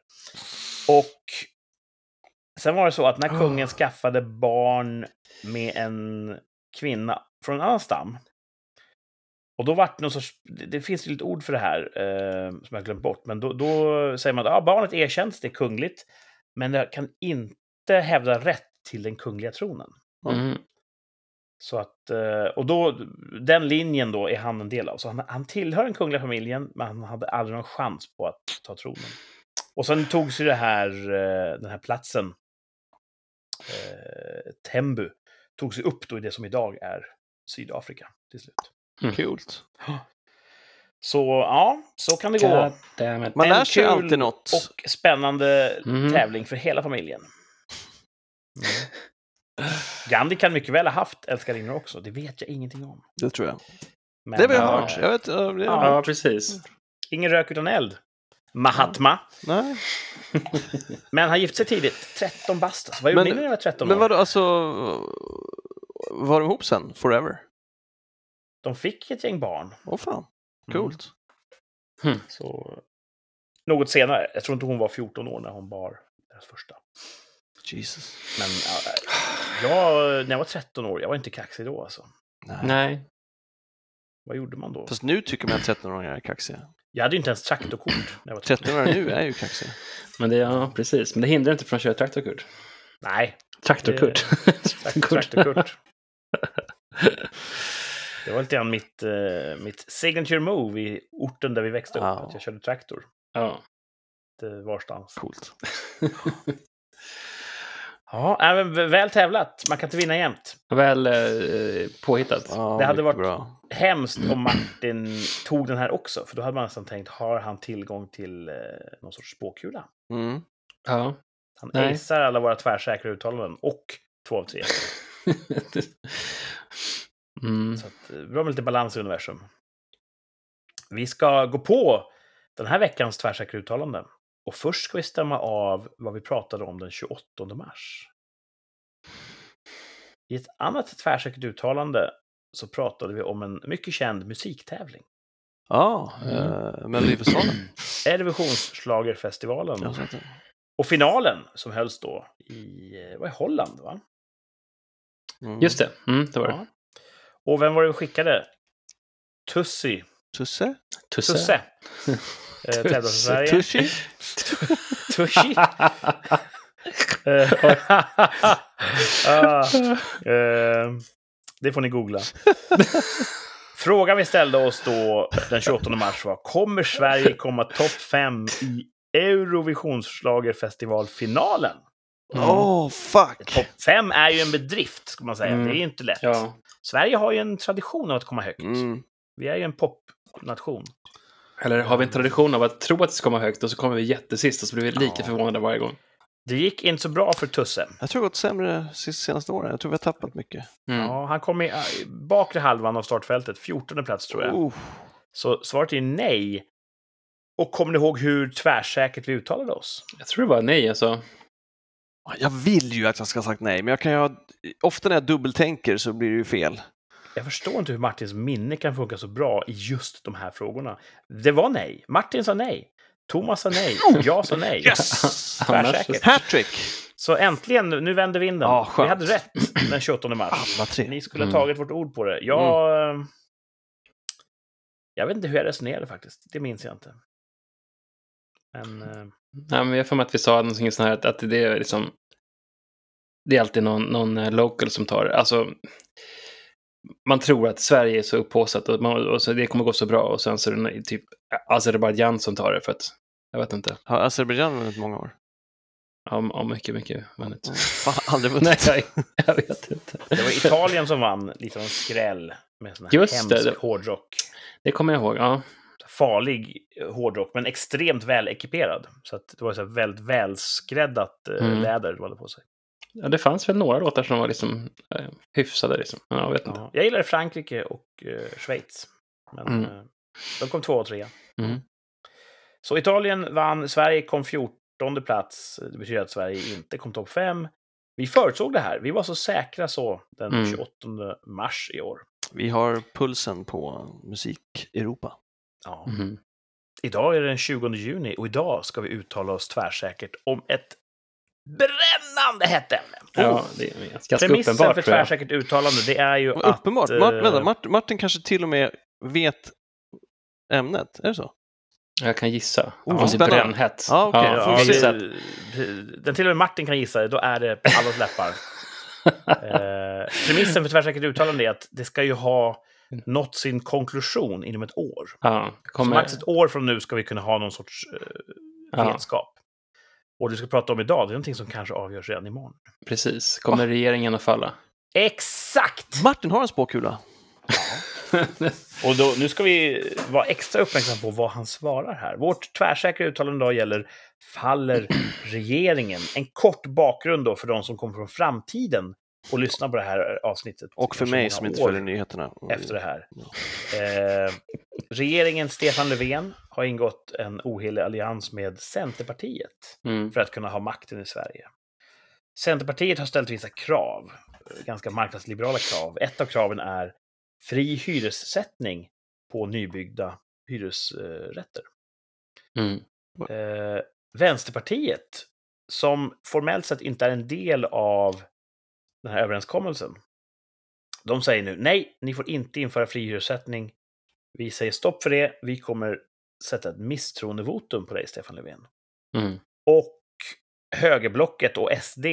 Och sen var det så att när kungen skaffade barn med en kvinna från en annan stam. Och då vart det någon sorts, det, finns lite ord för det här eh, som jag glömt bort, men då, då säger man att ah, barnet erkänns, det är kungligt, men det kan inte hävda rätt till den kungliga tronen. Mm. Så att, eh, och då, den linjen då är han en del av. Så han, han tillhör den kungliga familjen, men han hade aldrig någon chans på att ta tronen. Och sen togs ju det här, eh, den här platsen, eh, Tembu, togs ju upp då i det som idag är Sydafrika till slut. Kul. Så ja, så kan det gå. Man En lär sig kul alltid något. Och spännande Mhm. tävling för hela familjen. Gandhi kan mycket väl ha haft älskarinnor också, det vet jag ingenting om. Det tror jag. Men, Det har jag ja, hört. Jag vet, ja, jag Ja. Ja, hört. precis. Ingen rök utan eld. Mahatma. Nej. Men han gifte sig tidigt, 13 bast. Alltså, vad Men- gjorde ni när ni var 13 Men år? vadå, alltså... Var de ihop sen? Forever? De fick ett gäng barn. Åh fan. Mm. Coolt. Så... Något senare. Jag tror inte hon var 14 år när hon bar deras första. Jesus. Men ja, jag, när jag var 13 år, jag var inte kaxig då alltså. Nej. Nej. Vad gjorde man då? Fast nu tycker man att 13-åringar är kaxiga. Jag hade ju inte ens traktorkort när jag var 13. 13-åringar nu är ju kaxiga. Men det, ja, precis. Men det hindrar inte från att köra traktorkort. Nej, Traktorkort. trakt- traktorkort. Det var lite grann mitt, eh, mitt signature move i orten där vi växte upp. Ja. Att jag körde traktor. ja. Lite varstans. Coolt. Ja, äh, men v- väl tävlat. Man kan inte vinna jämt. Väl eh, påhittat. Ja, Det hade varit- bra. Hemskt om Martin tog den här också. För då hade man nästan tänkt, har han tillgång till eh, någon sorts spåkula? Mm. Ja. Han Nej. acear alla våra tvärsäkra uttalanden och två av tre. mm. Så att, eh, bra med lite balans i universum. Vi ska gå på den här veckans tvärsäkra uttalanden. Och först ska vi stämma av vad vi pratade om den 28 mars. I ett annat tvärsäkert uttalande så pratade vi om en mycket känd musiktävling. Ja, Mm. eh, Melodifestivalen. Eurovisionsschlagerfestivalen. Och finalen som hölls då i, eh, vad är Holland va? Mm. Just det, mm, det var det. Ja. Och vem var det vi skickade? Tussi. Tusse? Tusse. Tusse. Eh, Tävlar för Sverige. Tushi? Tussi. Eh, eh, det får ni googla. Frågan vi ställde oss då den 28 mars var Kommer Sverige komma topp 5 i Eurovisionsschlagerfestivalfinalen? Åh, oh, fuck! Topp 5 är ju en bedrift, ska man säga. Mm. Det är ju inte lätt. Ja. Sverige har ju en tradition av att komma högt. Mm. Vi är ju en popnation. Eller har vi en tradition av att tro att det ska komma högt och så kommer vi jättesist och så blir vi lika Ja. förvånade varje gång. Det gick inte så bra för Tusse. Jag tror det har gått sämre sist- senaste åren. Jag tror vi har tappat mycket. Mm. Ja, han kom i äh, bakre halvan av startfältet, 14 plats tror jag. Oh. Så svaret är nej. Och kommer ni ihåg hur tvärsäkert vi uttalade oss? Jag tror det var nej alltså. Jag vill ju att jag ska ha sagt nej, men jag kan ju ha... ofta när jag dubbeltänker så blir det ju fel. Jag förstår inte hur Martins minne kan funka så bra i just de här frågorna. Det var nej. Martin sa nej. Thomas sa nej. Jag sa nej. Yes! Tvärsäkert. Hattrick! Så äntligen, nu vänder vinden. Ja, skönt. vi hade rätt den 28 mars. Tre. Ni skulle ha Mm. tagit vårt ord på det. Jag... eh, Jag vet inte hur jag resonerade faktiskt. Det minns jag inte. Men... Nej, men jag för mig att vi sa någonting sånt här att, att det är liksom... Det är alltid någon, någon eh, local som tar det. Alltså, man tror att Sverige är så upphaussat och, man, och så det kommer gå så bra och sen så är det typ Azerbajdzjan som tar det för att, jag vet inte, Har Azerbajdzjan vunnit många år? ja, ja mycket, mycket vunnit. Fan, aldrig Nej, vunnit. jag, jag vet inte. Det var Italien som vann lite av en skräll med sån här Just hemsk det- hårdrock. Det kommer jag ihåg, ja. Farlig eh, hårdrock, men extremt välekiperad. Så att det var så här väldigt välskräddat eh, Mm. läder de hade på sig. ja. Det fanns väl några låtar som var liksom eh, hyfsade liksom. Ja, jag vet inte. Ja. Jag gillade Frankrike och eh, Schweiz. Men Mm. eh, de kom två och trea. Mm. Så Italien vann, Sverige kom 14 plats. Det betyder att Sverige inte kom topp 5. Vi förutsåg det här. Vi var så säkra så den Mm. 28 mars i år. Vi har pulsen på musik-Europa. Ja. Mhm. Idag är det den 20 juni och idag ska vi uttala oss tvärsäkert om ett brännande hett ämne. Ja, det är ganska Premissen uppenbart för tvärsäkert uttalande, det är ju att... Uppenbart. eh, Mart, vänta, Mart, Martin kanske till och med vet ämnet. Är det så? Jag kan gissa. Oh, Oh, spännande. brännhett. Ja, okej, ja, då får Ja, gissar. det- den till och med Martin kan gissa det, då är det allas läppar. eh, premissen för tvärsäkert uttalande är att det ska ju ha nått sin konklusion inom ett år. Ja, Så kommer... max ett år från nu ska vi kunna ha någon sorts eh, Ja. vetskap. Och det vi ska prata om idag, det är någonting som kanske avgörs redan imorgon. Precis. Kommer regeringen att falla? Exakt! Martin har en spåkula. Och då, nu ska vi vara extra uppmärksamma på vad han svarar här. Vårt tvärsäkra uttalande idag gäller Faller regeringen? En kort bakgrund då för de som kommer från framtiden och lyssnar på det här avsnittet. Och för mig som inte följer nyheterna. Efter det här. Eh, regeringen Stefan Löfven har ingått en ohelig allians med Centerpartiet Mm. för att kunna ha makten i Sverige. Centerpartiet har ställt vissa krav, ganska marknadsliberala krav. Ett av kraven är fri hyressättning på nybyggda hyresrätter. Mm. Eh, Vänsterpartiet, som formellt sett inte är en del av den här överenskommelsen, de säger nu nej, ni får inte införa fri hyressättning. Vi säger stopp för det. Vi kommer sätta ett misstroendevotum på dig, Stefan Löfven. Mm. Och högerblocket och SD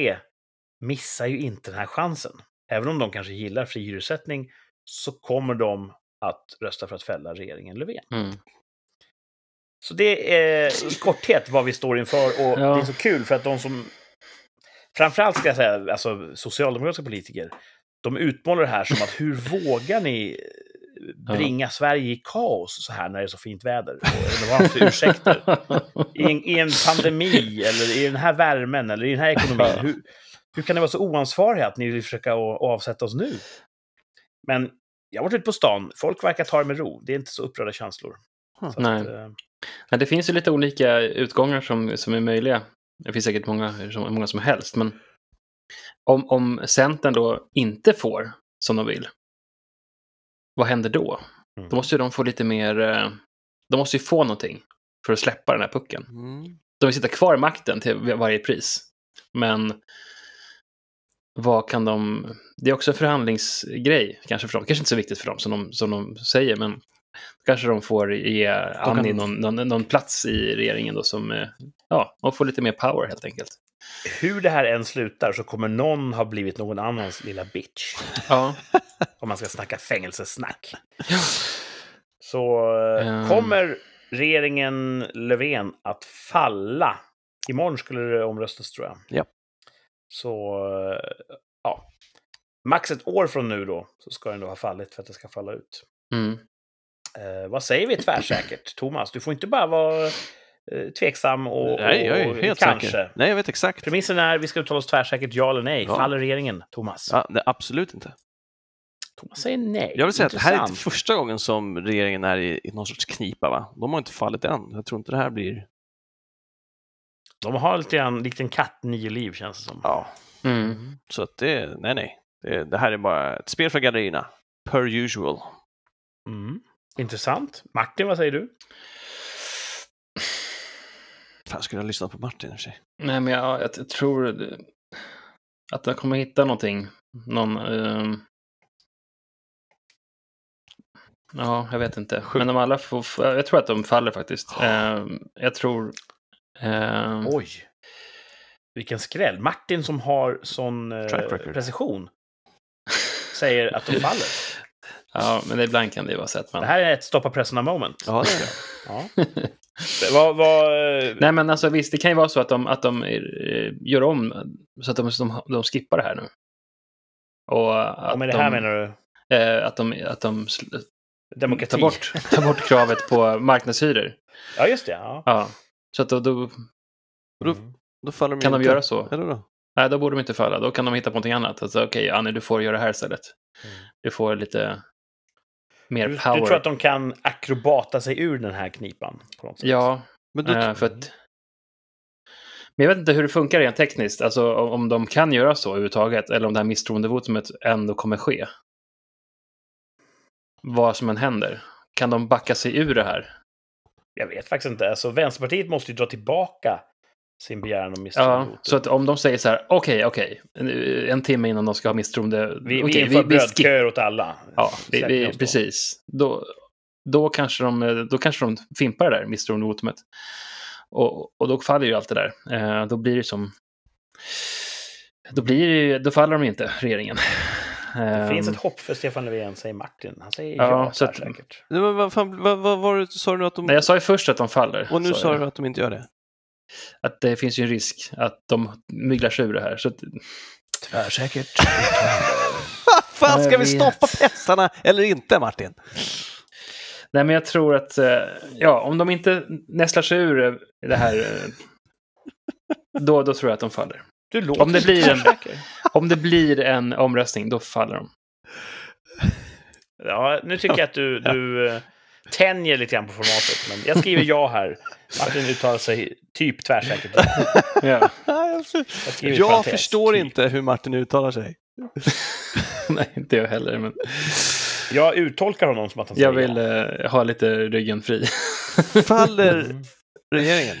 missar ju inte den här chansen. Även om de kanske gillar fri hyressättning så kommer de att rösta för att fälla regeringen Löfven. Mm. Så det är i korthet vad vi står inför och Ja. det är så kul för att de som framförallt ska jag säga, alltså socialdemokratiska politiker, de utmålar det här som att hur vågar ni bringa Sverige i kaos så här när det är så fint väder? Eller vad för ursäkter? I en, I en pandemi, eller i den här värmen, eller i den här ekonomin. Hur, hur kan det vara så oansvariga att ni vill försöka avsätta oss nu? Men jag har varit ute på stan, folk verkar ta det med ro. Det är inte så upprörda känslor. Så Nej. Att, eh, Ja, det finns ju lite olika utgångar som, som är möjliga. Det finns säkert många, som- många som helst, men om, om Centern då inte får som de vill, vad händer då? Mm. Då måste ju de få lite mer... eh, De måste ju få någonting för att släppa den här pucken. Mm. De vill sitta kvar i makten till varje pris. Men vad kan de... Det är också en förhandlingsgrej kanske för dem. Kanske inte så viktigt för dem som de, som de säger, men kanske de får ge Annie någon, någon, någon plats i regeringen då som, eh, ja, och få lite mer power helt enkelt. hur det här än slutar så kommer någon ha blivit någon annans lilla bitch. Ja, Om man ska snacka fängelsesnack. Så eh, Ehm. kommer regeringen Löfven att falla? Imorgon skulle det omröstas tror jag. Ja. Så, eh, ja. Max ett år från nu då, så ska den då ha fallit för att det ska falla ut. mm. Eh, vad säger vi tvärsäkert? Thomas, du får inte bara vara eh, tveksam och, Nej, jag är och helt kanske. säker. Nej, jag vet exakt. Premissen är vi ska uttala oss tvärsäkert ja eller nej. Ja. Faller regeringen, Thomas? Ja, nej, absolut inte. Thomas säger nej. Jag vill säga att det här är inte Intressant. första gången som regeringen är i, i någon sorts knipa. Va? De har inte fallit än. Jag tror inte det här blir... De har lite grann likt en katt, nio liv känns det som. Ja, Mm. så att det... Nej, nej. Det, det här är bara ett spel för gallerierna. Per usual. Mm. Intressant. Martin, vad säger du? Fan, skulle jag lyssna på Martin i och för sig. Nej, men jag, jag, jag tror att jag kommer hitta någonting. Någon... ehm, Ja, jag vet inte. Men de alla får, jag tror att de faller faktiskt. Ehm, jag tror... ehm, Oj. Vilken skräll. Martin som har sån eh, precision säger att de faller. Ja, men ibland kan det ju vara så att man... Det här är ett stoppa pressarna moment. Ja, det är det. Ja. vad, vad, Nej, men alltså visst, det kan ju vara så att de, att de eh, gör om så att de, de, de skippar det här nu. Och att och med det här de, menar du eh, att de, att de demokrati? tar bort, tar bort kravet på marknadshyror. Ja, just det. Ja. Ja, så att då, då Och då, Mm. då faller de kan de inte. göra så. Eller då? Nej, då borde de inte falla. Då kan de hitta på någonting annat. Alltså, okej, Annie, du får göra det här istället. Mm. Du får lite mer Du, du tror att de kan akrobata sig ur den här knipan? På något sätt? Ja, Men då, eh, för att... Men jag vet inte hur det funkar rent tekniskt. Alltså om om de kan göra så överhuvudtaget. Eller om det här misstroendevotumet ändå kommer ske. Vad som än händer. Kan de backa sig ur det här? Jag vet faktiskt inte. Alltså, Vänsterpartiet måste ju dra tillbaka sin begäran om Ja, misstroendevotum. så att om de säger så här, okej, okej, en, en timme innan de ska ha misstroende... vi, okej, vi inför brödköer åt alla. Ja, vi, vi, precis. Då, då, kanske de, då kanske de fimpar det där misstroendevotumet. Och, och då faller ju allt det där. Eh, då blir det som... Då, blir det, då faller de inte, regeringen. Det finns Ehm, ett hopp för Stefan Löfven, säger Martin. Han säger Ja, ja, så att- säkert. Nej, men vad, fan, vad, vad var det sa du nu att de... Nej, jag sa ju först att de faller. och nu sa du att de inte gör det? Att det finns ju en risk att de myglar sig ur det här. Så att, Tvärsäkert. fan, ska vi stoppa pressarna eller inte, Martin? nej, men jag tror att, eh, ja, om de inte nästlar sig ur det här, eh, då, då tror jag att de faller. Du låter Om det blir en-. Om det blir en omröstning, då faller de. Ja, nu tycker jag att du, du eh, tänjer lite grann på formatet. Men jag skriver ja här. Martin uttalar sig typ tvärsäkert. Ja. Jag, Jag förstår typ. inte hur Martin uttalar sig. Nej, inte jag heller. Men Jag uttolkar honom som att han jag säger vill ja. eh, ha lite ryggen fri. Faller Mm. regeringen?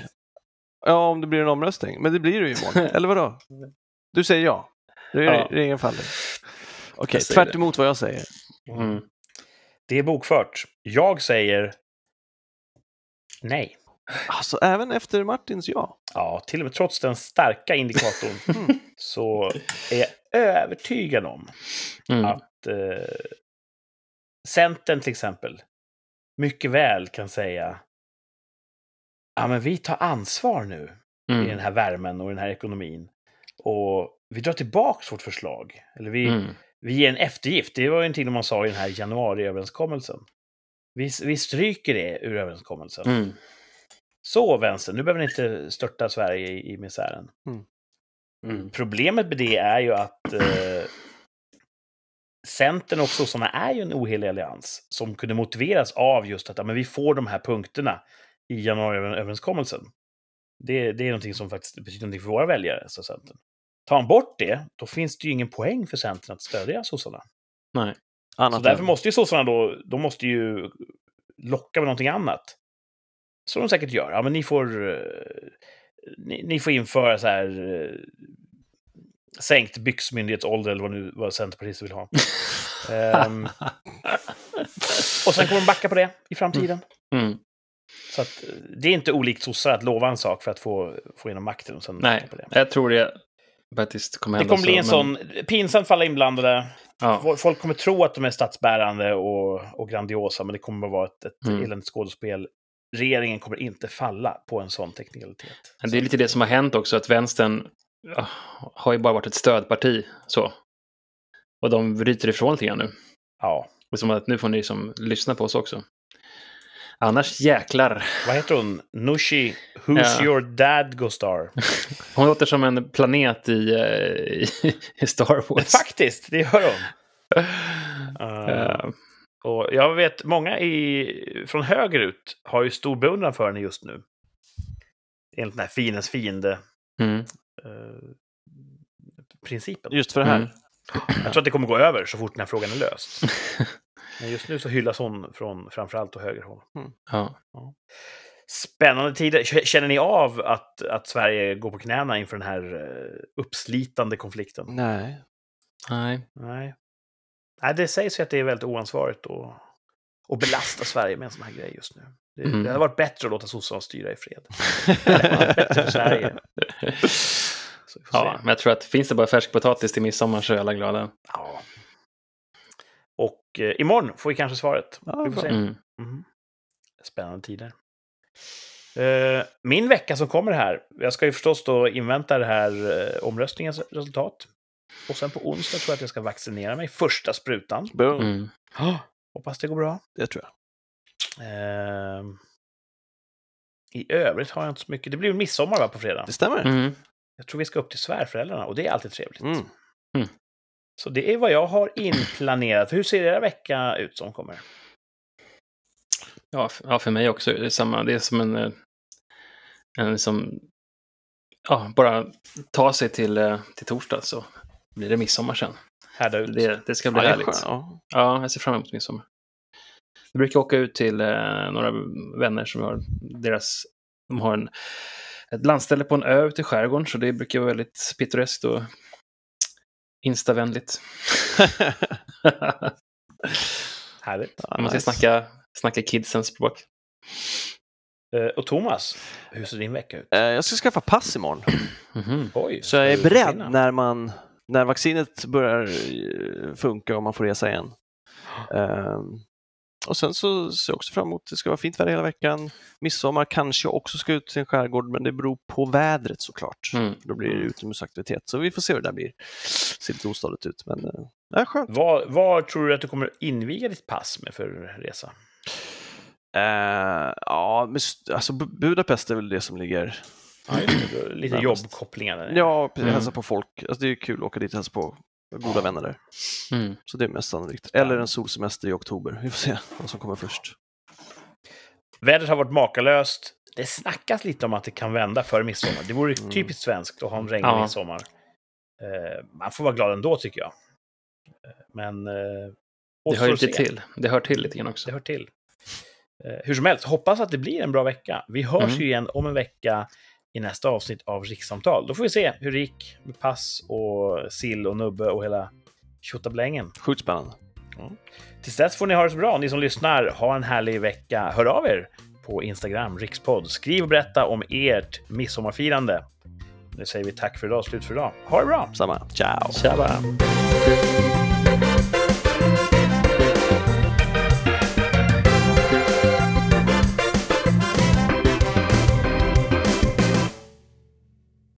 Ja, om det blir en omröstning. Men det blir det ju imorgon. Eller vadå? Du säger ja. Re- Ja. Regeringen faller. Okej, Jag säger tvärt emot vad jag säger. Mm. Det är bokfört. Jag säger nej. Alltså, även efter Martins ja. Ja, till och med trots den starka indikatorn Mm. så är jag övertygad om Mm. att eh, Centern till exempel mycket väl kan säga ja, men vi tar ansvar nu i den Mm. här värmen och den här ekonomin. Och vi drar tillbaks vårt förslag. Eller vi, Mm. Vi ger en eftergift. Det var ju någonting man sa i den här januariöverenskommelsen. Vi, vi stryker det ur överenskommelsen. Mm. Så vänster, nu behöver ni inte störta Sverige i, i misären. Mm. Problemet med det är ju att eh, Centern och sossarna är ju en ohelig allians som kunde motiveras av just att ja, men vi får de här punkterna i januariöverenskommelsen. Det, det är någonting som faktiskt betyder någonting för våra väljare, sa Centern. Tar man bort det, då finns det ju ingen poäng för Centern att stödja sossarna. Nej. Så Annat därför än- måste ju sossarna då, de måste ju locka med någonting annat. Så de säkert gör. Ja, men ni får, eh, ni, ni får införa så här eh, sänkt byxmyndighetsålder eller vad nu vad Centerpartister vill ha. Ehm, och sen kommer de backa på det i framtiden. Mm. Så att, eh, det är inte olikt sossar att lova en sak för att få, få igenom makten. Och sen Nej, på det. jag tror det faktiskt kommer Det kommer bli en så, sån pinsamt för alla inblandade. Ja. Fol- Folk kommer tro att de är statsbärande och, och grandiosa, men det kommer bara vara ett, ett Mm. eländigt skådespel. Regeringen kommer inte falla på en sån teknikalitet. Det är lite det som har hänt också, att vänstern ja, har ju bara varit ett stödparti. Så. Och de bryter ifrån lite grann nu. Ja. Och som att nu får ni som lyssna på oss också. Annars jäklar. Vad heter hon? Nushi, Who's Ja. your dad, Gostar? Hon låter som en planet i, eh, i, i Star Wars. Faktiskt, det gör hon. Uh, Eh, och jag vet, många i, från högerut har ju stor beundran för henne just nu. Enligt den här fiendens fiende. mm. eh, principen. Just för det här. Mm. Jag tror att det kommer gå över så fort den här frågan är löst. Men just nu så hyllas hon från framförallt åt högerhåll. Ja. Spännande tider. Känner ni av att, att Sverige går på knäna inför den här eh, uppslitande konflikten? Nej. Nej. Nej. Nej, det sägs ju att det är väldigt oansvarigt att, att belasta Sverige med en sån här grej just nu. Det, Mm. det hade varit bättre att låta sossarna styra i fred. Bättre för Sverige. Så vi får Ja, se. men jag tror att finns det bara färskpotatis till midsommar så är alla glada. Ja. Och eh, imorgon får vi kanske svaret. Ja, vi får se. Mm. Mhm. Spännande tider. Eh, min vecka som kommer här, jag ska ju förstås då invänta det här uh, omröstningens resultat. Och sen på onsdag tror jag att jag ska vaccinera mig, första sprutan. Boom. Mm. Hoppas det går bra. Det tror jag. Eh, I övrigt har jag inte så mycket. Det blir midsommar va, på fredag. Det stämmer. Mm. Jag tror vi ska upp till svärföräldrarna och det är alltid trevligt. Mm. Så det är vad jag har inplanerat. Hur ser era vecka ut som kommer? Ja, ja, för mig också. Det är, samma, det är som en... eh, en som, ja, bara ta sig till, eh, till torsdag så blir det midsommar sen. Härda ut. Det, det ska bli Ja, härligt. Ja. Ja, jag ser fram emot midsommar. Jag brukar åka ut till eh, några vänner som har deras... De har en, ett landställe på en ö ute i skärgården, så det brukar vara väldigt pittoreskt och instavänligt. Härligt. Man måste nice. snacka, snacka kidsens språk. Eh, och Thomas, hur ser din vecka ut? Eh, Jag ska skaffa pass imorgon. Mhm. Oj, Så jag är ska beredd när, man, när vaccinet börjar eh, funka och man får resa igen. Ehm, och sen så ser jag också fram emot, det ska vara fint väder hela veckan. Midsommar kanske jag också ska ut till en skärgård, men det beror på vädret såklart. Mm. Då blir det utomhusaktivitet. Så vi får se hur det där blir. Ser lite ostadigt ut, men eh, det är skönt. Vad, vad tror du att du kommer inviga ditt pass med för resa? Eh, ja, alltså Bu- Budapest är väl det som ligger... Ja, det. Lite jobbkopplingar. Ja, precis, Mm. hälsa på folk. Alltså, det är kul att åka dit och hälsa på goda vänner där. Mm. Så det är mest sannolikt. Eller en solsemester i oktober. Vi får se vad som kommer först. Vädret har varit makalöst. Det snackas lite om att det kan vända före midsommar. Det vore Mm. typiskt svenskt att ha en regnig Ja. midsommar. Eh, man får vara glad ändå, tycker jag. Eh, Men... Eh, Det hör inte till. Det hör till lite grann också. Det hör till. Eh, hur som helst, hoppas att det blir en bra vecka. Vi hörs Mm. ju igen om en vecka i nästa avsnitt av Rikssamtal. Då får vi se hur det gick med pass och sill och nubbe och hela tjottablängen. Sjukt spännande. Tills dess får ni ha det så bra. Ni som lyssnar, ha en härlig vecka. Hör av er på Instagram, rikspodd. Skriv och berätta om ert midsommarfirande. Nu säger vi tack för idag, slut för idag. Ha det bra! Samma. Ciao! Tjaba!